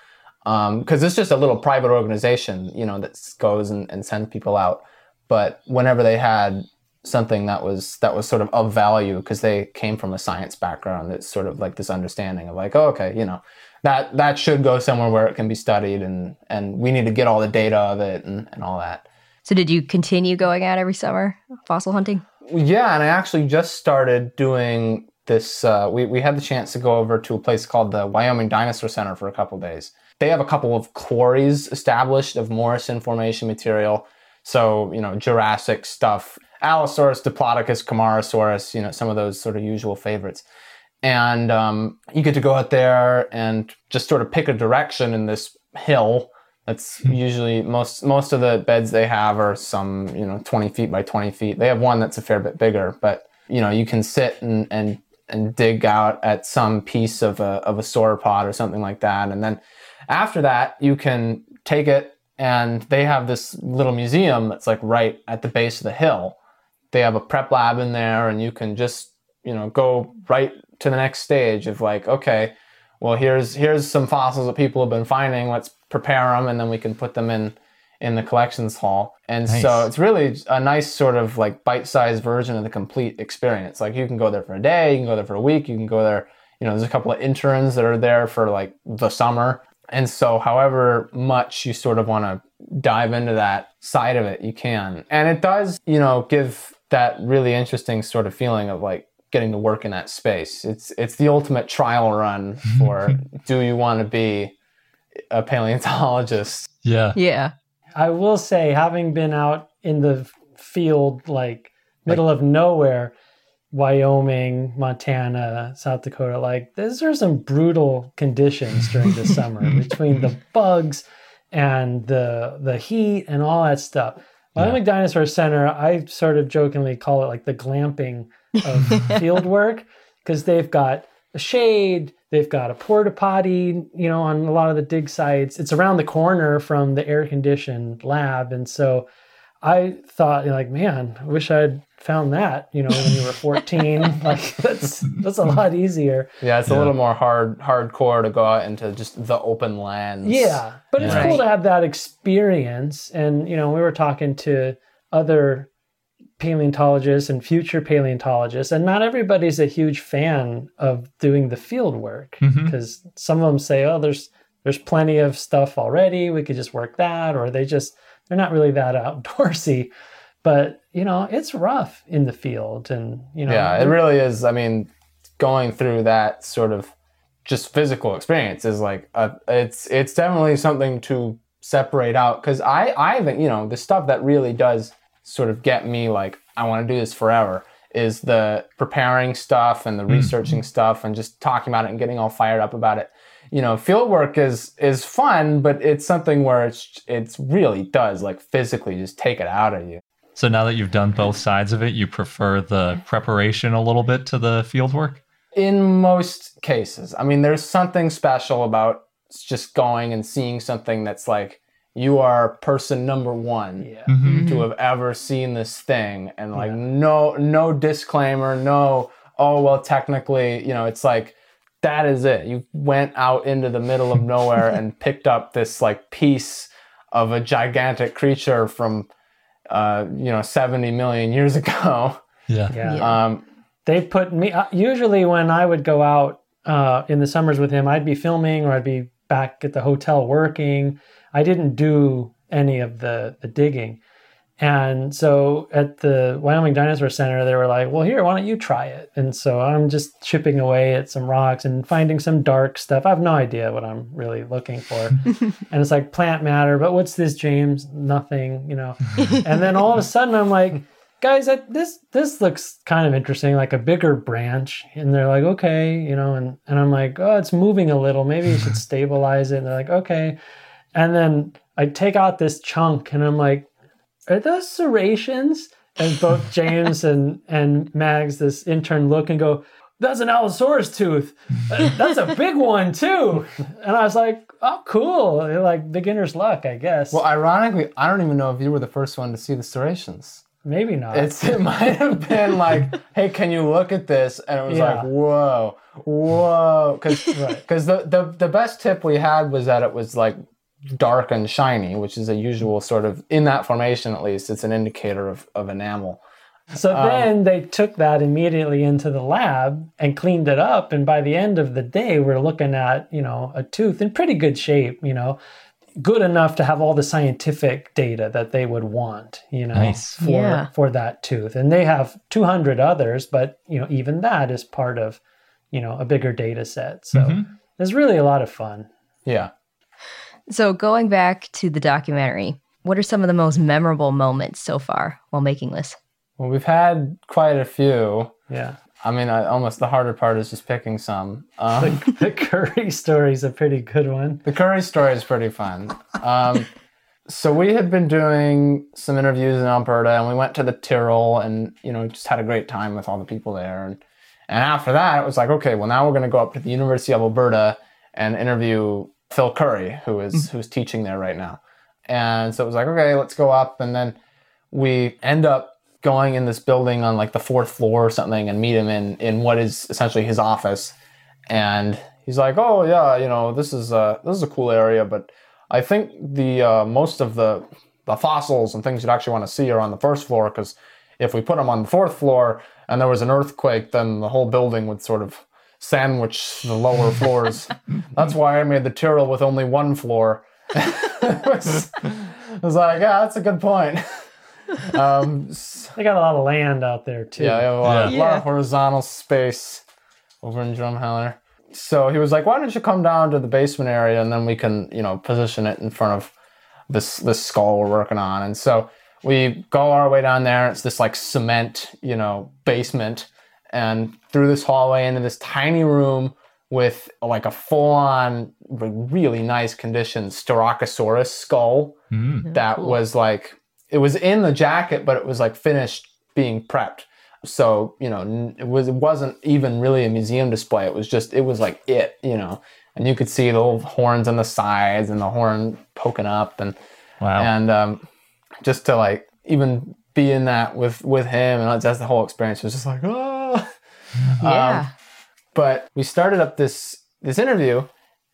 Because it's just a little private organization you know that goes and, and sends people out. But whenever they had something that was that was sort of of value because they came from a science background it's sort of like this understanding of like oh, okay you know that that should go somewhere where it can be studied and and we need to get all the data of it and, and all that So did you continue going out every summer fossil hunting? yeah and i actually just started doing this uh, we, we had the chance to go over to a place called the wyoming dinosaur center for a couple days they have a couple of quarries established of morrison formation material so you know jurassic stuff Allosaurus, Diplodocus, Camarasaurus, you know, some of those sort of usual favorites. And um, you get to go out there and just sort of pick a direction in this hill. That's usually most most of the beds they have are some you know 20 feet by 20 feet. They have one that's a fair bit bigger, but you know you can sit and and and dig out at some piece of a of a sauropod or something like that, and then after that you can take it and they have this little museum that's like right at the base of the hill. They have a prep lab in there, and you can just you know go right to the next stage of like, okay, well here's here's some fossils that people have been finding. Let's prepare them, and then we can put them in in the collections hall. And Nice. so it's really a nice sort of like bite-sized version of the complete experience. Like you can go there for a day, you can go there for a week, you can go there. You know, there's a couple of interns that are there for like the summer. And so, however much you sort of want to dive into that side of it, you can. And it does, you know, give that really interesting sort of feeling of like getting to work in that space. It's it's the ultimate trial run for do you want to be a paleontologist? Yeah. Yeah. I will say, having been out in the field, like middle of nowhere, Wyoming, Montana, South Dakota, like these are some brutal conditions during the summer between the bugs and the the heat and all that stuff. Wyoming Dinosaur Center, I sort of jokingly call it like the glamping of field work because they've got a shade, they've got a porta potty, you know, on a lot of the dig sites. It's around the corner from the air conditioned lab. And so I thought, like, man, I wish I'd found that, you know, when you were 14. like that's that's a lot easier. Yeah, it's Yeah. a little more hard hardcore to go out into just the open lands. Yeah. But it's Yeah. cool to have that experience. And, you know, we were talking to other paleontologists and future paleontologists, and not everybody's a huge fan of doing the field work mm-hmm. because some of them say, oh, there's there's plenty of stuff already. We could just work that, or they just they're not really that outdoorsy. But you know, it's rough in the field, and you know, Yeah, it really is. I mean, going through that sort of just physical experience is like a, it's it's definitely something to separate out because I I haven't you know the stuff that really does sort of get me like I want to do this forever is the preparing stuff and the hmm. researching stuff and just talking about it and getting all fired up about it. You know, field work is is fun, but it's something where it's it's really does like physically just take it out of you. So now that you've done both sides of it, you prefer the preparation a little bit to the field work? in most cases. I mean, there's something special about just going and seeing something that's like you are person number one yeah. Mm-hmm. to have ever seen this thing, and like no no disclaimer, no oh well, technically, you know, it's like that is it. You went out into the middle of nowhere and picked up this like piece of a gigantic creature from uh, you know 70 million years ago. Yeah. yeah. Yeah. Um, they put me uh, usually when I would go out uh, in the summers with him, I'd be filming or I'd be back at the hotel working. I didn't do any of the the digging, and so at the Wyoming Dinosaur Center, they were like, "Well, here, why don't you try it?" And so I'm just chipping away at some rocks and finding some dark stuff. I have no idea what I'm really looking for, and it's like plant matter. But what's this, James? Nothing, you know. and then all of a sudden, I'm like guys I, this this looks kind of interesting like a bigger branch and they're like okay you know and and i'm like oh it's moving a little maybe you should stabilize it and they're like okay and then i take out this chunk and i'm like are those serrations and both james and and mags this intern look and go that's an allosaurus tooth Uh, that's a big one too and i was like oh cool They're like beginner's luck i guess well, ironically, I don't even know if you were the first one to see the serrations. maybe not It's it might have been like, hey, can you look at this? And it was Yeah. like, whoa, whoa, because Right. the, the the best tip we had was that it was like dark and shiny, which is a usual sort of in that formation at least. It's an indicator of of enamel. So Um, then they took that immediately into the lab and cleaned it up. And by the end of the day, we're looking at, you know, a tooth in pretty good shape, you know, good enough to have all the scientific data that they would want, you know, Nice. for, Yeah. for that tooth. And they have 200 others, but, you know, even that is part of, you know, a bigger data set. So Mhm. it's really a lot of fun. Yeah. So going back to the documentary, what are some of the most memorable moments so far while making this? Well, we've had quite a few. Yeah. I mean, I, almost the harder part is just picking some. Um, The, the Currie story is a pretty good one. the Currie story is pretty fun. Um, so we had been doing some interviews in Alberta, and we went to the Tyrrell, and you know, just had a great time with all the people there. And and after that, it was like, okay, well, now we're going to go up to the University of Alberta and interview Phil Currie, who is who's teaching there right now. And so it was like, okay, let's go up, and then we end up going in this building on like the fourth floor or something and meet him in in what is essentially his office. And he's like oh yeah you know this is a this is a cool area but i think the uh, most of the the fossils and things you'd actually want to see are on the first floor because if we put them on the fourth floor and there was an earthquake then the whole building would sort of sandwich the lower floors that's why i made the tyrrell with only one floor it was, I was like yeah that's a good point um, They got a lot of land out there too. yeah, we have a lot, of- Yeah. lot of horizontal space over in Drumheller. So he was like, "Why don't you come down to the basement area and then we can, you know, position it in front of this this skull we're working on." And so we go our way down there. It's this like cement, you know, basement, and through this hallway into this tiny room with like a full on, really nice condition Styracosaurus skull Mm. that was like it was in the jacket, but it was like finished being prepped. So you know, it was it wasn't even really a museum display. It was just it was like it, you know, and you could see the little horns on the sides and the horn poking up, and Wow. and um, just to like even be in that with with him and that's the whole experience was just like oh. Yeah. Um, but we started up this this interview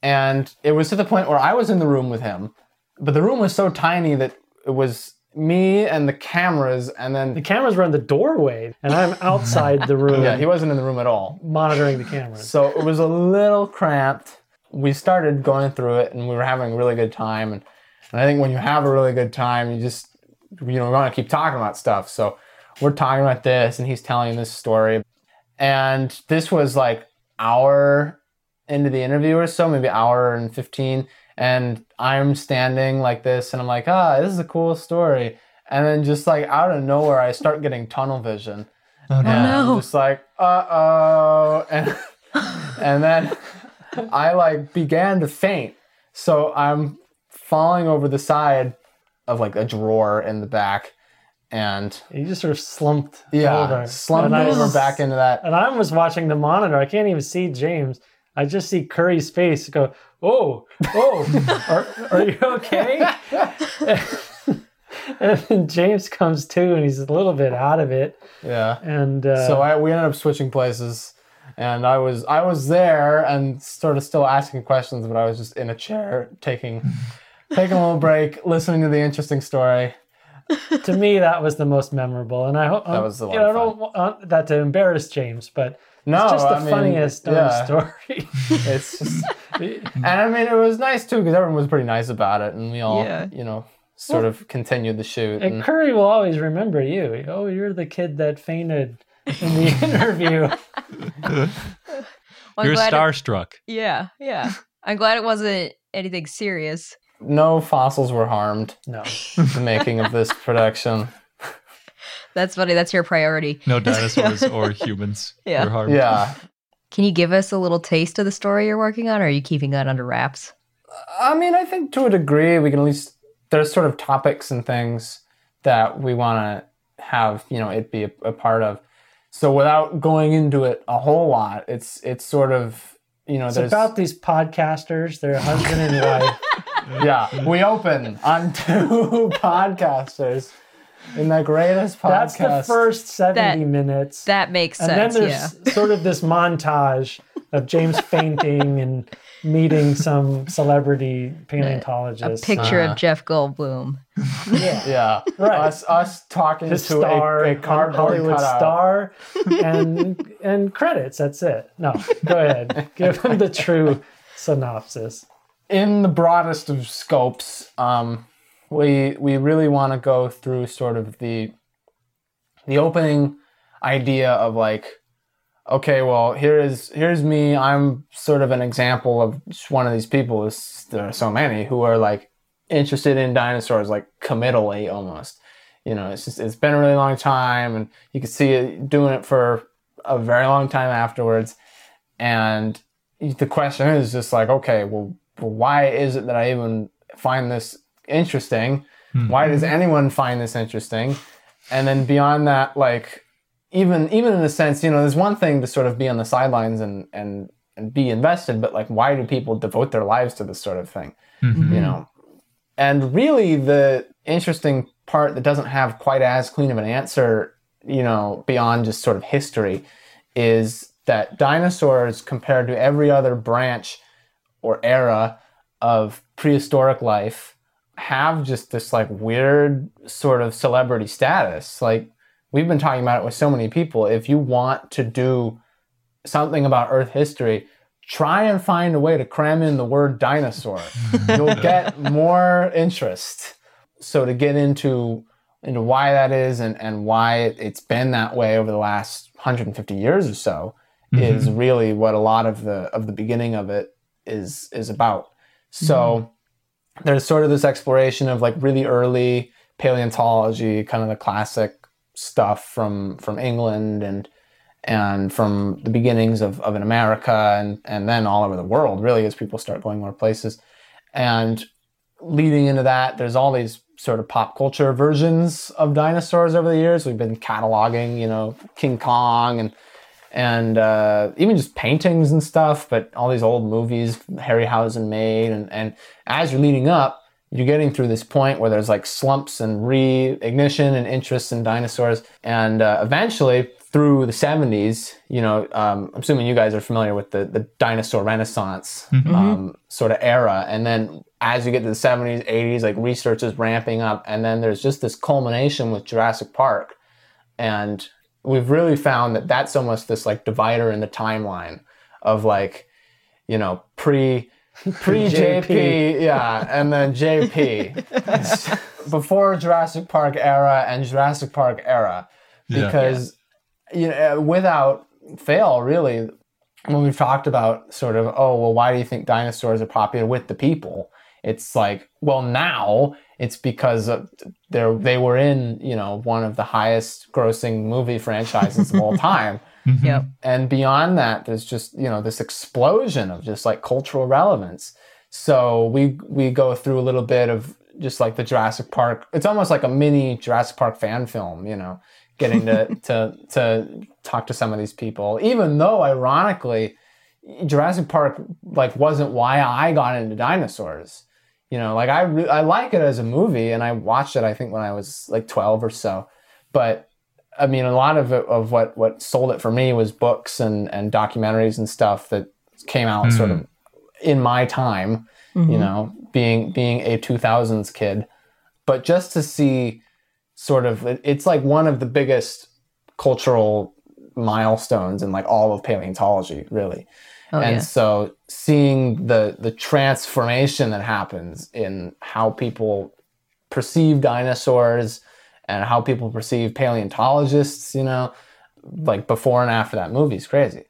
and it was to the point where I was in the room with him but the room was so tiny that it was me and the cameras and then The cameras were in the doorway, and I'm outside the room yeah he wasn't in the room at all monitoring the cameras. so it was a little cramped we started going through it and we were having a really good time and, and i think when you have a really good time you just you know want to keep talking about stuff so we're talking about this and he's telling this story and this was like hour into the interview or so maybe hour and 15 and i'm standing like this and i'm like ah this is a cool story and then just like out of nowhere i start getting tunnel vision Oh, no. and no. I'm just like, uh oh. And, and then I like began to faint. So I'm falling over the side of like a drawer in the back. And You just sort of slumped yeah, over. slumped and over was- back into that. And I was watching the monitor. I can't even see James. I just see Currie's face go, oh, oh, are, are you okay? and then James comes too and he's a little bit out of it. Yeah. And uh, So I, we ended up switching places. And I was I was there and sort of still asking questions, but I was just in a chair taking taking a little break, listening to the interesting story. To me, that was the most memorable. And I hope That was a lot you know, I don't want that to embarrass James, but No, it's just the I mean, funniest darn yeah. story. It's just, and I mean, it was nice too because everyone was pretty nice about it, and we all, Yeah. you know, sort of continued the shoot. And And, Currie will always remember you. Oh, you're the kid that fainted in the interview. Well, You're glad it- starstruck. yeah, yeah. I'm glad it wasn't anything serious. No fossils were harmed No. the making of this production. That's funny. That's your priority. No dinosaurs or humans Yeah. were harmed. Yeah, Can you give us a little taste of the story you're working on, or are you keeping that under wraps? I mean, I think to a degree we can at least there's sort of topics and things that we want to have, you know, it be a, a part of. So without going into it a whole lot, it's it's sort of you know It's there's about these podcasters, their husband and wife. yeah we open on two podcasters in the greatest podcast. That's the first 70 That- minutes. That makes sense. and then sense. there's Yeah. sort of this montage of James fainting and meeting some celebrity A paleontologist. picture Uh-huh. of Jeff Goldblum. Yeah. Yeah, Right. Us us talking The to star, a, a cardboard Hollywood cutout. star, and and credits. That's it. No, go ahead. Give them the true synopsis. In the broadest of scopes, um, we we really want to go through sort of the the opening idea of like, okay, well here is here's me. I'm sort of an example of one of these people. There are so many who are like interested in dinosaurs, like committally almost. You know, it's just it's been a really long time, and you can see it doing it for a very long time afterwards. And the question is just like, okay, well why is it that I even find this interesting? Mm-hmm. Why does anyone find this interesting? And then beyond that, like even even in a sense, you know, there's one thing to sort of be on the sidelines and and and be invested, but like why do people devote their lives to this sort of thing? Mm-hmm. You know. And really the interesting part that doesn't have quite as clean of an answer, you know, beyond just sort of history is that dinosaurs compared to every other branch or era of prehistoric life have just this like weird sort of celebrity status. Like we've been talking about it with so many people. If you want to do something about Earth history, try and find a way to cram in the word dinosaur. You'll get more interest. So to get into into why that is and, and why it's been that way over the last 150 years or so mm-hmm. is really what a lot of the of the beginning of it is is about. So mm-hmm there's sort of this exploration of like really early paleontology, kind of the classic stuff from from England and and from the beginnings of, of in America and and then all over the world, really, as people start going more places. And leading into that, there's all these sort of pop culture versions of dinosaurs over the years. We've been cataloging, you know, King Kong and and uh, even just paintings and stuff, but all these old movies Harryhausen made. And, and as you're leading up, you're getting through this point where there's like slumps and reignition and interest in dinosaurs. And uh, eventually, through the 70s, you know, um, I'm assuming you guys are familiar with the, the dinosaur renaissance mm-hmm. um, sort of era. And then as you get to the 70s, 80s, like research is ramping up. And then there's just this culmination with Jurassic Park. And we've really found that that's almost this like divider in the timeline of like, you know, pre pre JP, yeah, and then JP before Jurassic Park era and Jurassic Park era, because yeah. you know without fail, really, when we've talked about sort of oh well, why do you think dinosaurs are popular with the people? It's like well now it's because they they were in you know one of the highest grossing movie franchises of all time. Mm-hmm. Yep. And beyond that, there's just you know this explosion of just like cultural relevance. So we we go through a little bit of just like the Jurassic Park. It's almost like a mini Jurassic Park fan film, you know, getting to to to talk to some of these people. Even though, ironically, Jurassic Park like wasn't why I got into dinosaurs you know like i re- i like it as a movie and i watched it i think when i was like 12 or so but i mean a lot of it of what what sold it for me was books and and documentaries and stuff that came out mm. sort of in my time mm-hmm. you know being being a 2000s kid but just to see sort of it's like one of the biggest cultural milestones in like all of paleontology really Oh, and yeah. so seeing the the transformation that happens in how people perceive dinosaurs and how people perceive paleontologists, you know, like before and after that movie is crazy.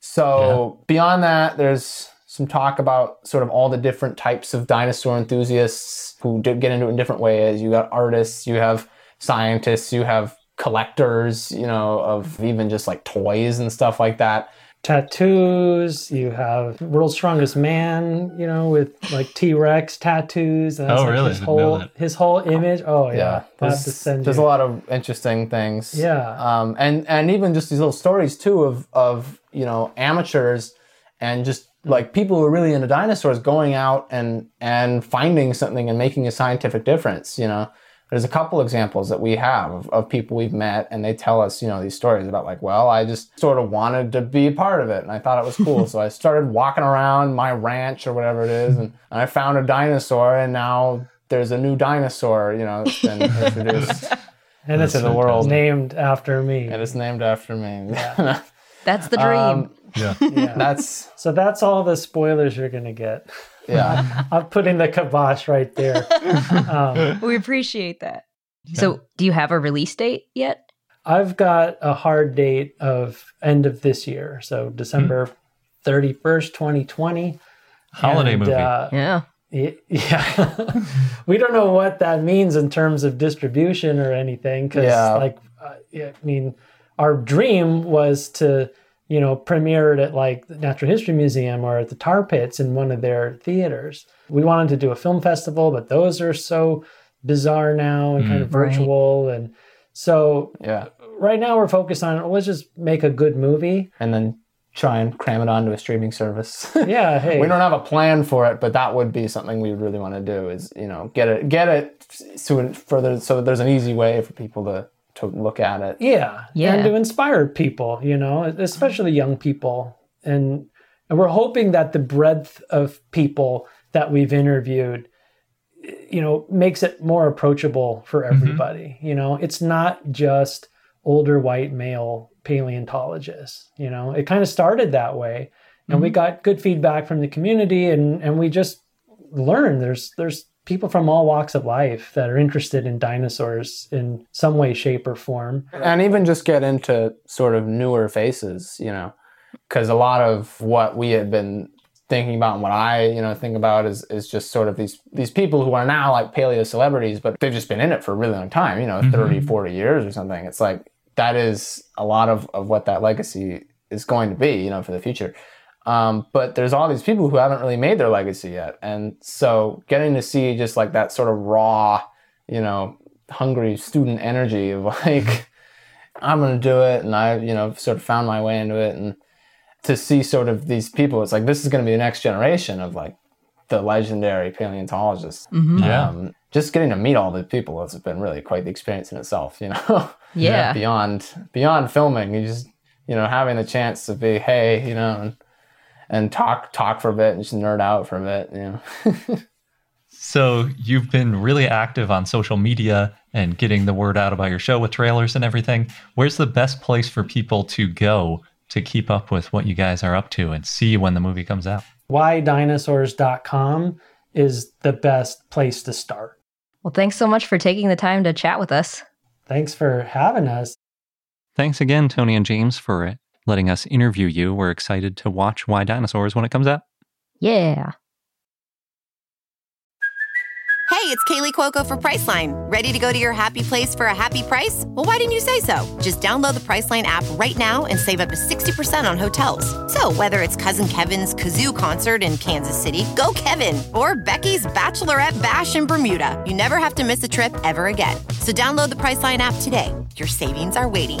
So yeah. beyond that, there's some talk about sort of all the different types of dinosaur enthusiasts who get into it in different ways. You got artists, you have scientists, you have collectors, you know, of even just like toys and stuff like that tattoos. You have World's Strongest Man, you know, with like T Rex tattoos. And oh, like really? His whole his whole image. Oh yeah, yeah. There's, there's a lot of interesting things. Yeah. Um, and and even just these little stories too of of you know amateurs and just like people who are really into dinosaurs going out and and finding something and making a scientific difference. You know there's a couple examples that we have of, of, people we've met and they tell us you know these stories about like well i just sort of wanted to be a part of it and i thought it was cool. So i started walking around my ranch or whatever it is and, and i found a dinosaur and now there's a new dinosaur you know that's been introduced. And it's in the world. named after me. And it's named after me. Yeah. that's the dream. Um, yeah. yeah. That's so that's all the spoilers you're gonna get yeah. I'm putting the kibosh right there. Um, we appreciate that. So, do you have a release date yet? I've got a hard date of end of this year. So, December mm-hmm. 31st, 2020. Holiday and, movie. Uh, yeah. Y- Yeah, we don't know what that means in terms of distribution or anything. Because, Yeah. like, uh, I mean, our dream was to, you know, premiered at like the Natural History Museum or at the Tar Pits in one of their theaters. We wanted to do a film festival, but those are so bizarre now and kind mm. of Right. virtual. And so, Yeah. right now we're focused on let's just make a good movie. And then try and cram it onto a streaming service. Yeah, hey, we don't have a plan for it, but that would be something we would really want to do. Is you know get it get it so further so that there's an easy way for people to to look at it. Yeah, Yeah. and to inspire people, you know, especially young people, and and we're hoping that the breadth of people that we've interviewed, you know, makes it more approachable for mm-hmm. everybody. You know, it's not just older white male paleontologists. You know, it kind of started that way, and we mm-hmm. got good feedback from the community, and and we just learned there's there's people from all walks of life that are interested in dinosaurs in some way, shape, or form. and even just get into sort of newer faces, you know, because a lot of what we have been thinking about and what I, you know, think about is is just sort of these these people who are now like paleo celebrities, but they've just been in it for a really long time, you know, thirty, forty 30, 40 years or something. It's like that is a lot of, of what that legacy is going to be, you know, for the future. Um, but there's all these people who haven't really made their legacy yet. And so getting to see just like that sort of raw, you know, hungry student energy of like, I'm going to do it. And I, you know, sort of found my way into it. And to see sort of these people, it's like, this is going to be the next generation of like the legendary paleontologists. Yeah. Um, just getting to meet all the people has been really quite the experience in itself, you know? Yeah. beyond beyond filming you just you know having the chance to be hey you know and, and talk talk for a bit and just nerd out for a bit you know So you've been really active on social media and getting the word out about your show with trailers and everything. Where's the best place for people to go to keep up with what you guys are up to and see when the movie comes out? whydinosaurs.com is the best place to start. Well, thanks so much for taking the time to chat with us. Thanks for having us. Thanks again, Tony and James, for letting us interview you. We're excited to watch Why Dinosaurs when it comes out. Yeah. Hey, it's Kaley Cuoco for Priceline. Ready to go to your happy place for a happy price? Well, why didn't you say so? Just download the Priceline app right now and save up to 60% on hotels. So, whether it's Cousin Kevin's Kazoo concert in Kansas City, go Kevin, or Becky's Bachelorette Bash in Bermuda, you never have to miss a trip ever again. So, download the Priceline app today. Your savings are waiting.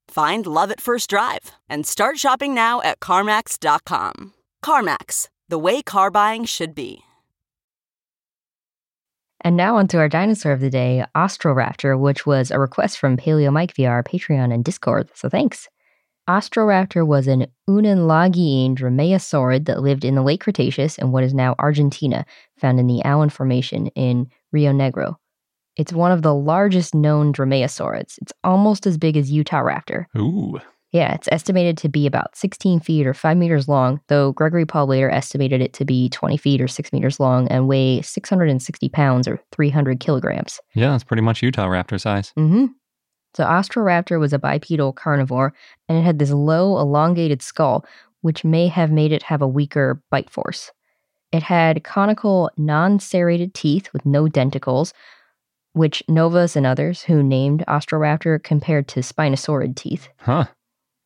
Find love at first drive and start shopping now at CarMax.com. CarMax, the way car buying should be. And now onto our dinosaur of the day, Austroraptor, which was a request from Paleo Mike via our Patreon and Discord. So thanks. Austroraptor was an Unanlagian dromaeosaurid that lived in the late Cretaceous in what is now Argentina, found in the Allen Formation in Rio Negro. It's one of the largest known dromaeosaurids. It's almost as big as Utahraptor. Ooh. Yeah, it's estimated to be about 16 feet or 5 meters long, though Gregory Paul later estimated it to be 20 feet or 6 meters long and weigh 660 pounds or 300 kilograms. Yeah, it's pretty much Utahraptor size. Mm-hmm. So Austroraptor was a bipedal carnivore, and it had this low, elongated skull, which may have made it have a weaker bite force. It had conical, non-serrated teeth with no denticles, which Novas and others who named Austroraptor compared to spinosaurid teeth. Huh.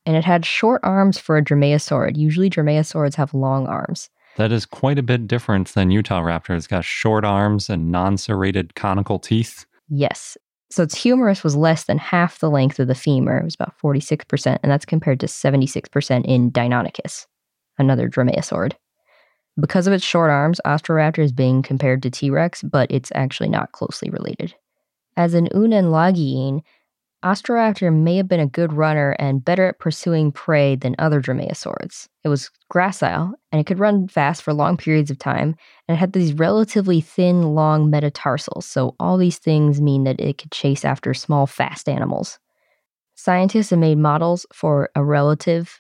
And it had short arms for a dromaeosaurid. Usually dromaeosaurids have long arms. That is quite a bit different than Utahraptor. It's got short arms and non serrated conical teeth. Yes. So its humerus was less than half the length of the femur. It was about 46%, and that's compared to 76% in Deinonychus, another dromaeosaurid. Because of its short arms, Austroraptor is being compared to T Rex, but it's actually not closely related. As an Unanlagian, Austroraptor may have been a good runner and better at pursuing prey than other dromaeosaurs. It was gracile and it could run fast for long periods of time, and it had these relatively thin, long metatarsals, so all these things mean that it could chase after small, fast animals. Scientists have made models for a relative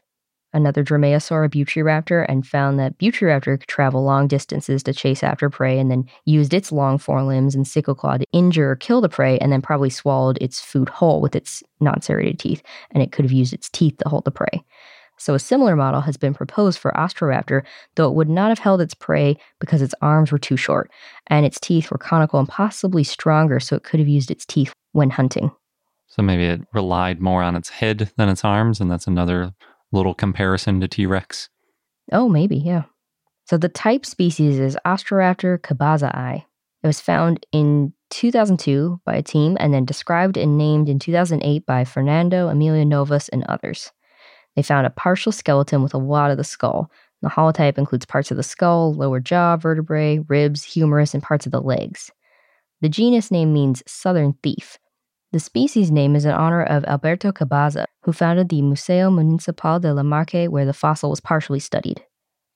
another dromaeosaur, a and found that Buitreraptor could travel long distances to chase after prey and then used its long forelimbs and sickle claw to injure or kill the prey and then probably swallowed its food whole with its non serrated teeth, and it could have used its teeth to hold the prey. So a similar model has been proposed for Austroraptor, though it would not have held its prey because its arms were too short, and its teeth were conical and possibly stronger, so it could have used its teeth when hunting. So maybe it relied more on its head than its arms, and that's another little comparison to T Rex. Oh, maybe, yeah. So the type species is Austroraptor cabazai. It was found in 2002 by a team and then described and named in 2008 by Fernando Emilio Novas and others. They found a partial skeleton with a lot of the skull. The holotype includes parts of the skull, lower jaw, vertebrae, ribs, humerus, and parts of the legs. The genus name means southern thief, the species name is in honor of Alberto Cabaza, who founded the Museo Municipal de Lamarque, where the fossil was partially studied.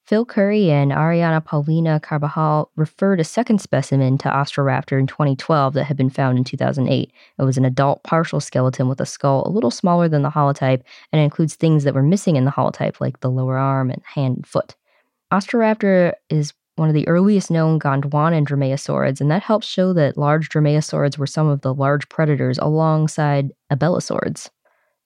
Phil Currie and Ariana Paulina Carabajal referred a second specimen to Austroraptor in 2012 that had been found in 2008. It was an adult partial skeleton with a skull a little smaller than the holotype and includes things that were missing in the holotype, like the lower arm and hand and foot. Austroraptor is one of the earliest known Gondwanan dromaeosaurids, and that helps show that large dromaeosaurids were some of the large predators alongside abelisaurids.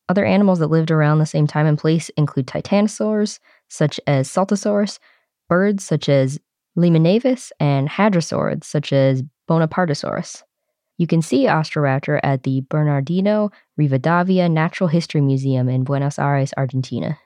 Other animals that lived around the same time and place include titanosaurs, such as Saltosaurus, birds such as Limenavis, and hadrosaurids, such as Bonapartesaurus. You can see Austroraptor at the Bernardino Rivadavia Natural History Museum in Buenos Aires, Argentina.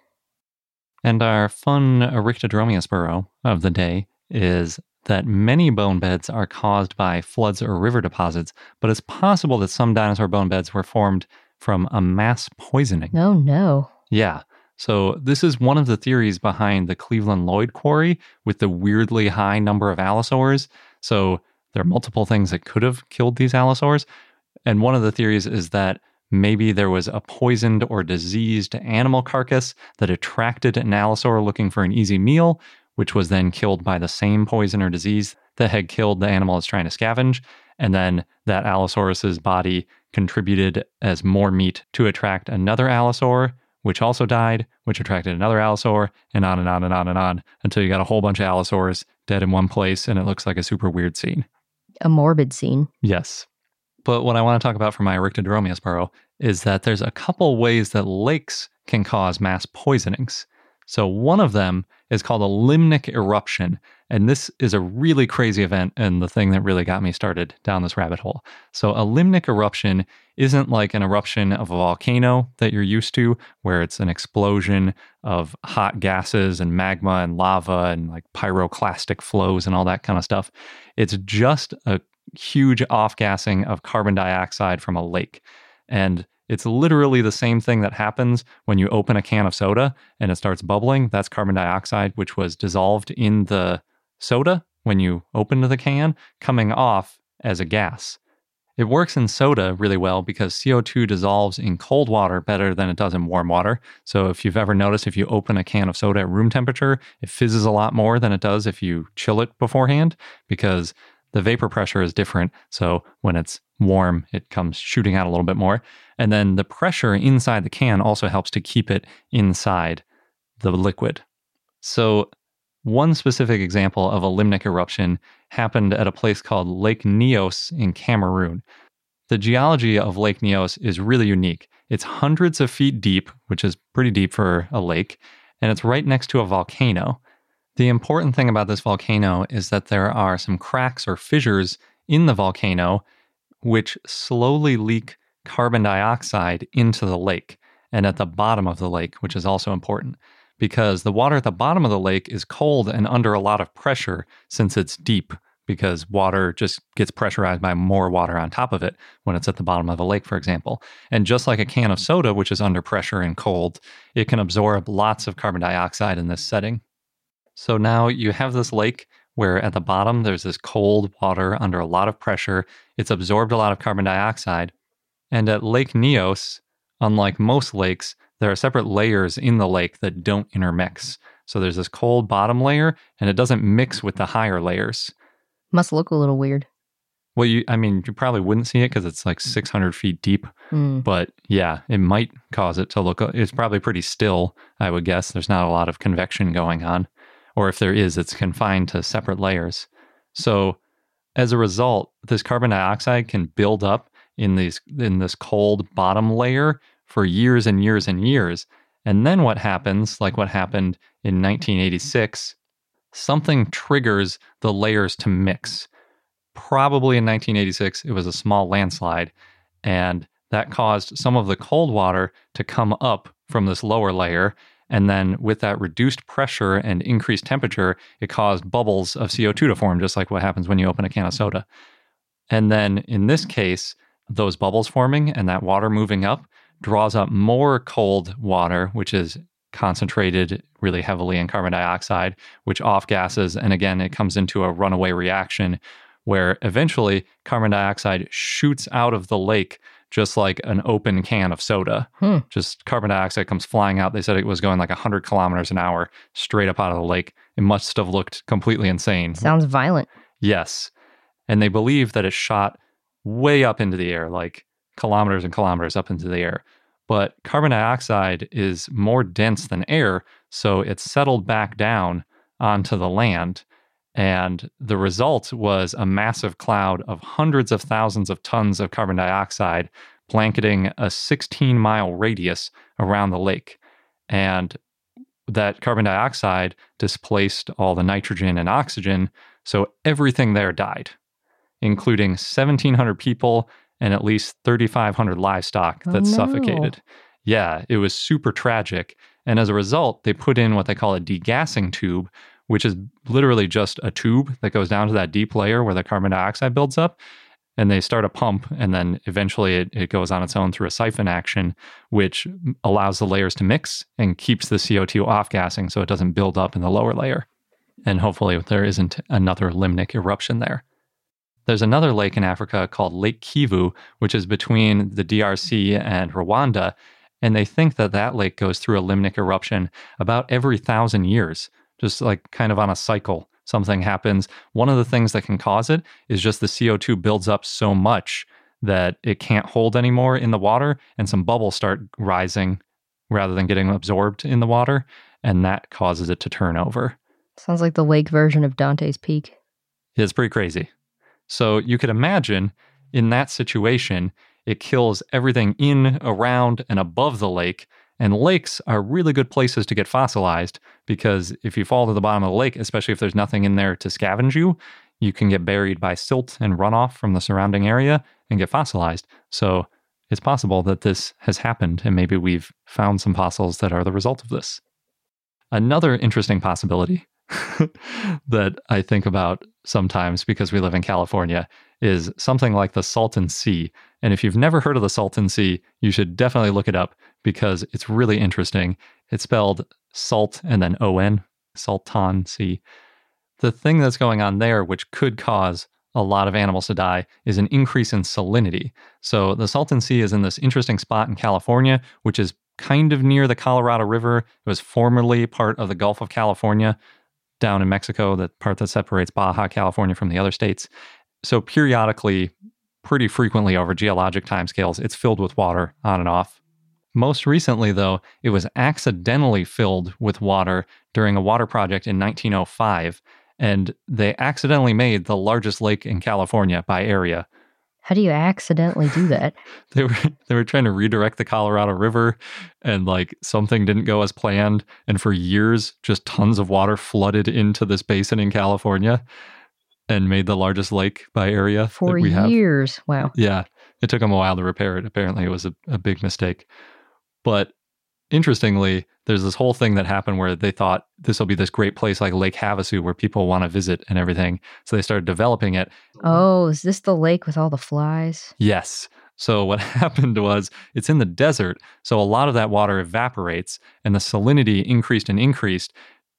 And our fun Arictodromeosporo of the day is that many bone beds are caused by floods or river deposits, but it's possible that some dinosaur bone beds were formed from a mass poisoning. Oh, no. Yeah. So, this is one of the theories behind the Cleveland Lloyd quarry with the weirdly high number of allosaurs. So, there are multiple things that could have killed these allosaurs. And one of the theories is that maybe there was a poisoned or diseased animal carcass that attracted an allosaur looking for an easy meal, which was then killed by the same poison or disease that had killed the animal it's trying to scavenge. And then that Allosaurus's body contributed as more meat to attract another Allosaur, which also died, which attracted another Allosaur, and on and on and on and on until you got a whole bunch of Allosaurs dead in one place, and it looks like a super weird scene. A morbid scene. Yes. But what I want to talk about for my Arictodromeosporo is that there's a couple ways that lakes can cause mass poisonings. So one of them is called a limnic eruption. And this is a really crazy event and the thing that really got me started down this rabbit hole. So a limnic eruption isn't like an eruption of a volcano that you're used to, where it's an explosion of hot gases and magma and lava and like pyroclastic flows and all that kind of stuff. It's just a huge off gassing of carbon dioxide from a lake. And it's literally the same thing that happens when you open a can of soda and it starts bubbling. That's carbon dioxide, which was dissolved in the soda when you opened the can, coming off as a gas. It works in soda really well because CO2 dissolves in cold water better than it does in warm water. So, if you've ever noticed, if you open a can of soda at room temperature, it fizzes a lot more than it does if you chill it beforehand because the vapor pressure is different. So, when it's warm, it comes shooting out a little bit more. And then the pressure inside the can also helps to keep it inside the liquid. So, one specific example of a limnic eruption happened at a place called Lake Nyos in Cameroon. The geology of Lake Nyos is really unique. It's hundreds of feet deep, which is pretty deep for a lake, and it's right next to a volcano. The important thing about this volcano is that there are some cracks or fissures in the volcano which slowly leak carbon dioxide into the lake and at the bottom of the lake, which is also important because the water at the bottom of the lake is cold and under a lot of pressure since it's deep because water just gets pressurized by more water on top of it when it's at the bottom of a lake, for example. And just like a can of soda, which is under pressure and cold, it can absorb lots of carbon dioxide in this setting. So now you have this lake where at the bottom there's this cold water under a lot of pressure. It's absorbed a lot of carbon dioxide. And at Lake Nyos, unlike most lakes, there are separate layers in the lake that don't intermix. So there's this cold bottom layer and it doesn't mix with the higher layers. Must look a little weird. Well, you, I mean, you probably wouldn't see it because it's like 600 feet deep. Mm. But yeah, it might cause it to look, it's probably pretty still, I would guess. There's not a lot of convection going on. Or if there is, it's confined to separate layers. So as a result, this carbon dioxide can build up in these in this cold bottom layer for years and years and years. And then what happens, like what happened in 1986, something triggers the layers to mix. Probably in 1986, it was a small landslide, and that caused some of the cold water to come up from this lower layer. And then, with that reduced pressure and increased temperature, it caused bubbles of CO2 to form, just like what happens when you open a can of soda. And then, in this case, those bubbles forming and that water moving up draws up more cold water, which is concentrated really heavily in carbon dioxide, which off gases. And again, it comes into a runaway reaction where eventually carbon dioxide shoots out of the lake just like an open can of soda. Hmm. Just carbon dioxide comes flying out. They said it was going like 100 kilometers an hour straight up out of the lake. It must have looked completely insane. Sounds violent. Yes. And they believe that it shot way up into the air, like kilometers and kilometers up into the air. But carbon dioxide is more dense than air, so it settled back down onto the land. And the result was a massive cloud of hundreds of thousands of tons of carbon dioxide blanketing a 16 mile radius around the lake. And that carbon dioxide displaced all the nitrogen and oxygen, so everything there died, including 1,700 people and at least 3,500 livestock Oh, that no. suffocated. Yeah, it was super tragic. And as a result, they put in what they call a degassing tube, which is literally just a tube that goes down to that deep layer where the carbon dioxide builds up. And they start a pump, and then eventually it, it goes on its own through a siphon action, which allows the layers to mix and keeps the CO2 off gassing so it doesn't build up in the lower layer. And hopefully, there isn't another limnic eruption there. There's another lake in Africa called Lake Kivu, which is between the DRC and Rwanda. And they think that that lake goes through a limnic eruption about every thousand years, just like kind of on a cycle. Something happens. One of the things that can cause it is just the CO2 builds up so much that it can't hold anymore in the water, and some bubbles start rising rather than getting absorbed in the water. And that causes it to turn over. Sounds like the lake version of Dante's Peak. It's pretty crazy. So you could imagine in that situation, it kills everything in, around, and above the lake. And lakes are really good places to get fossilized because if you fall to the bottom of the lake, especially if there's nothing in there to scavenge you, you can get buried by silt and runoff from the surrounding area and get fossilized. So it's possible that this has happened and maybe we've found some fossils that are the result of this. Another interesting possibility that I think about sometimes because we live in California is something like the Salton Sea. And if you've never heard of the Salton Sea, you should definitely look it up because it's really interesting. It's spelled salt and then O-N, Salton Sea. The thing that's going on there, which could cause a lot of animals to die, is an increase in salinity. So the Salton Sea is in this interesting spot in California, which is kind of near the Colorado River. It was formerly part of the Gulf of California down in Mexico, the part that separates Baja California from the other states. So periodically, pretty frequently over geologic timescales, it's filled with water on and off. Most recently, though, it was accidentally filled with water during a water project in 1905, and they accidentally made the largest lake in California by area. How do you accidentally do that? They were they were trying to redirect the Colorado River and like something didn't go as planned and for years just tons of water flooded into this basin in California and made the largest lake by area that For we have. years. Wow. Yeah. It took them a while to repair it. Apparently, it was a, a big mistake. But interestingly, there's this whole thing that happened where they thought this will be this great place like Lake Havasu where people want to visit and everything. So they started developing it. Oh, is this the lake with all the flies? Yes. So what happened was it's in the desert. So a lot of that water evaporates and the salinity increased and increased.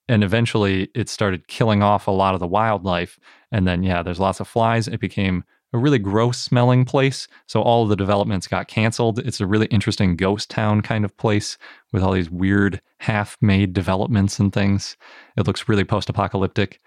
And eventually it started killing off a lot of the wildlife. And then, yeah, there's lots of flies. It became a really gross smelling place. So all the developments got canceled. It's a really interesting ghost town kind of place with all these weird half made developments and things. It looks really post apocalyptic.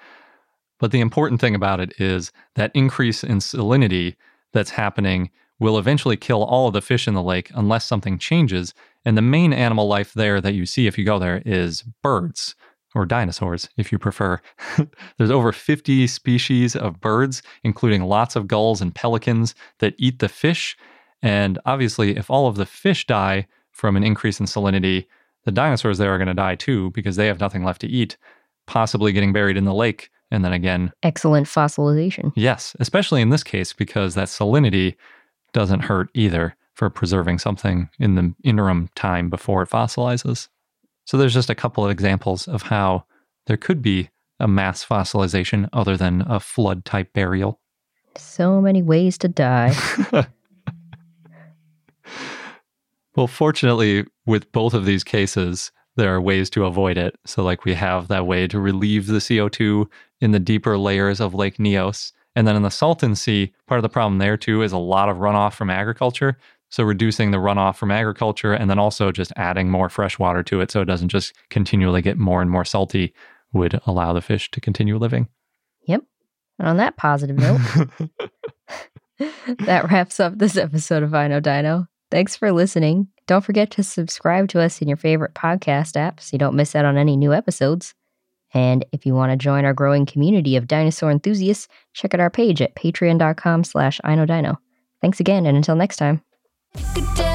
But the important thing about it is that increase in salinity that's happening will eventually kill all of the fish in the lake unless something changes. And the main animal life there that you see if you go there is birds or dinosaurs, if you prefer. There's over 50 species of birds, including lots of gulls and pelicans that eat the fish. And obviously, if all of the fish die from an increase in salinity, the dinosaurs there are going to die too because they have nothing left to eat, possibly getting buried in the lake. And then again, Excellent fossilization. yes, especially in this case because that salinity doesn't hurt either for preserving something in the interim time before it fossilizes. So there's just a couple of examples of how there could be a mass fossilization other than a flood type burial. So many ways to die. Well, fortunately, with both of these cases, there are ways to avoid it. So, like, we have that way to relieve the CO2 in the deeper layers of Lake Nyos. And then in the Salton Sea, part of the problem there too is a lot of runoff from agriculture. So, reducing the runoff from agriculture and then also just adding more fresh water to it so it doesn't just continually get more and more salty would allow the fish to continue living. yep. And on that positive note, that wraps up this episode of I Know Dino. Thanks for listening. Don't forget to subscribe to us in your favorite podcast app so you don't miss out on any new episodes. And if you want to join our growing community of dinosaur enthusiasts, check out our page at patreon.com slash I Know Dino. Thanks again, and until next time. Good day.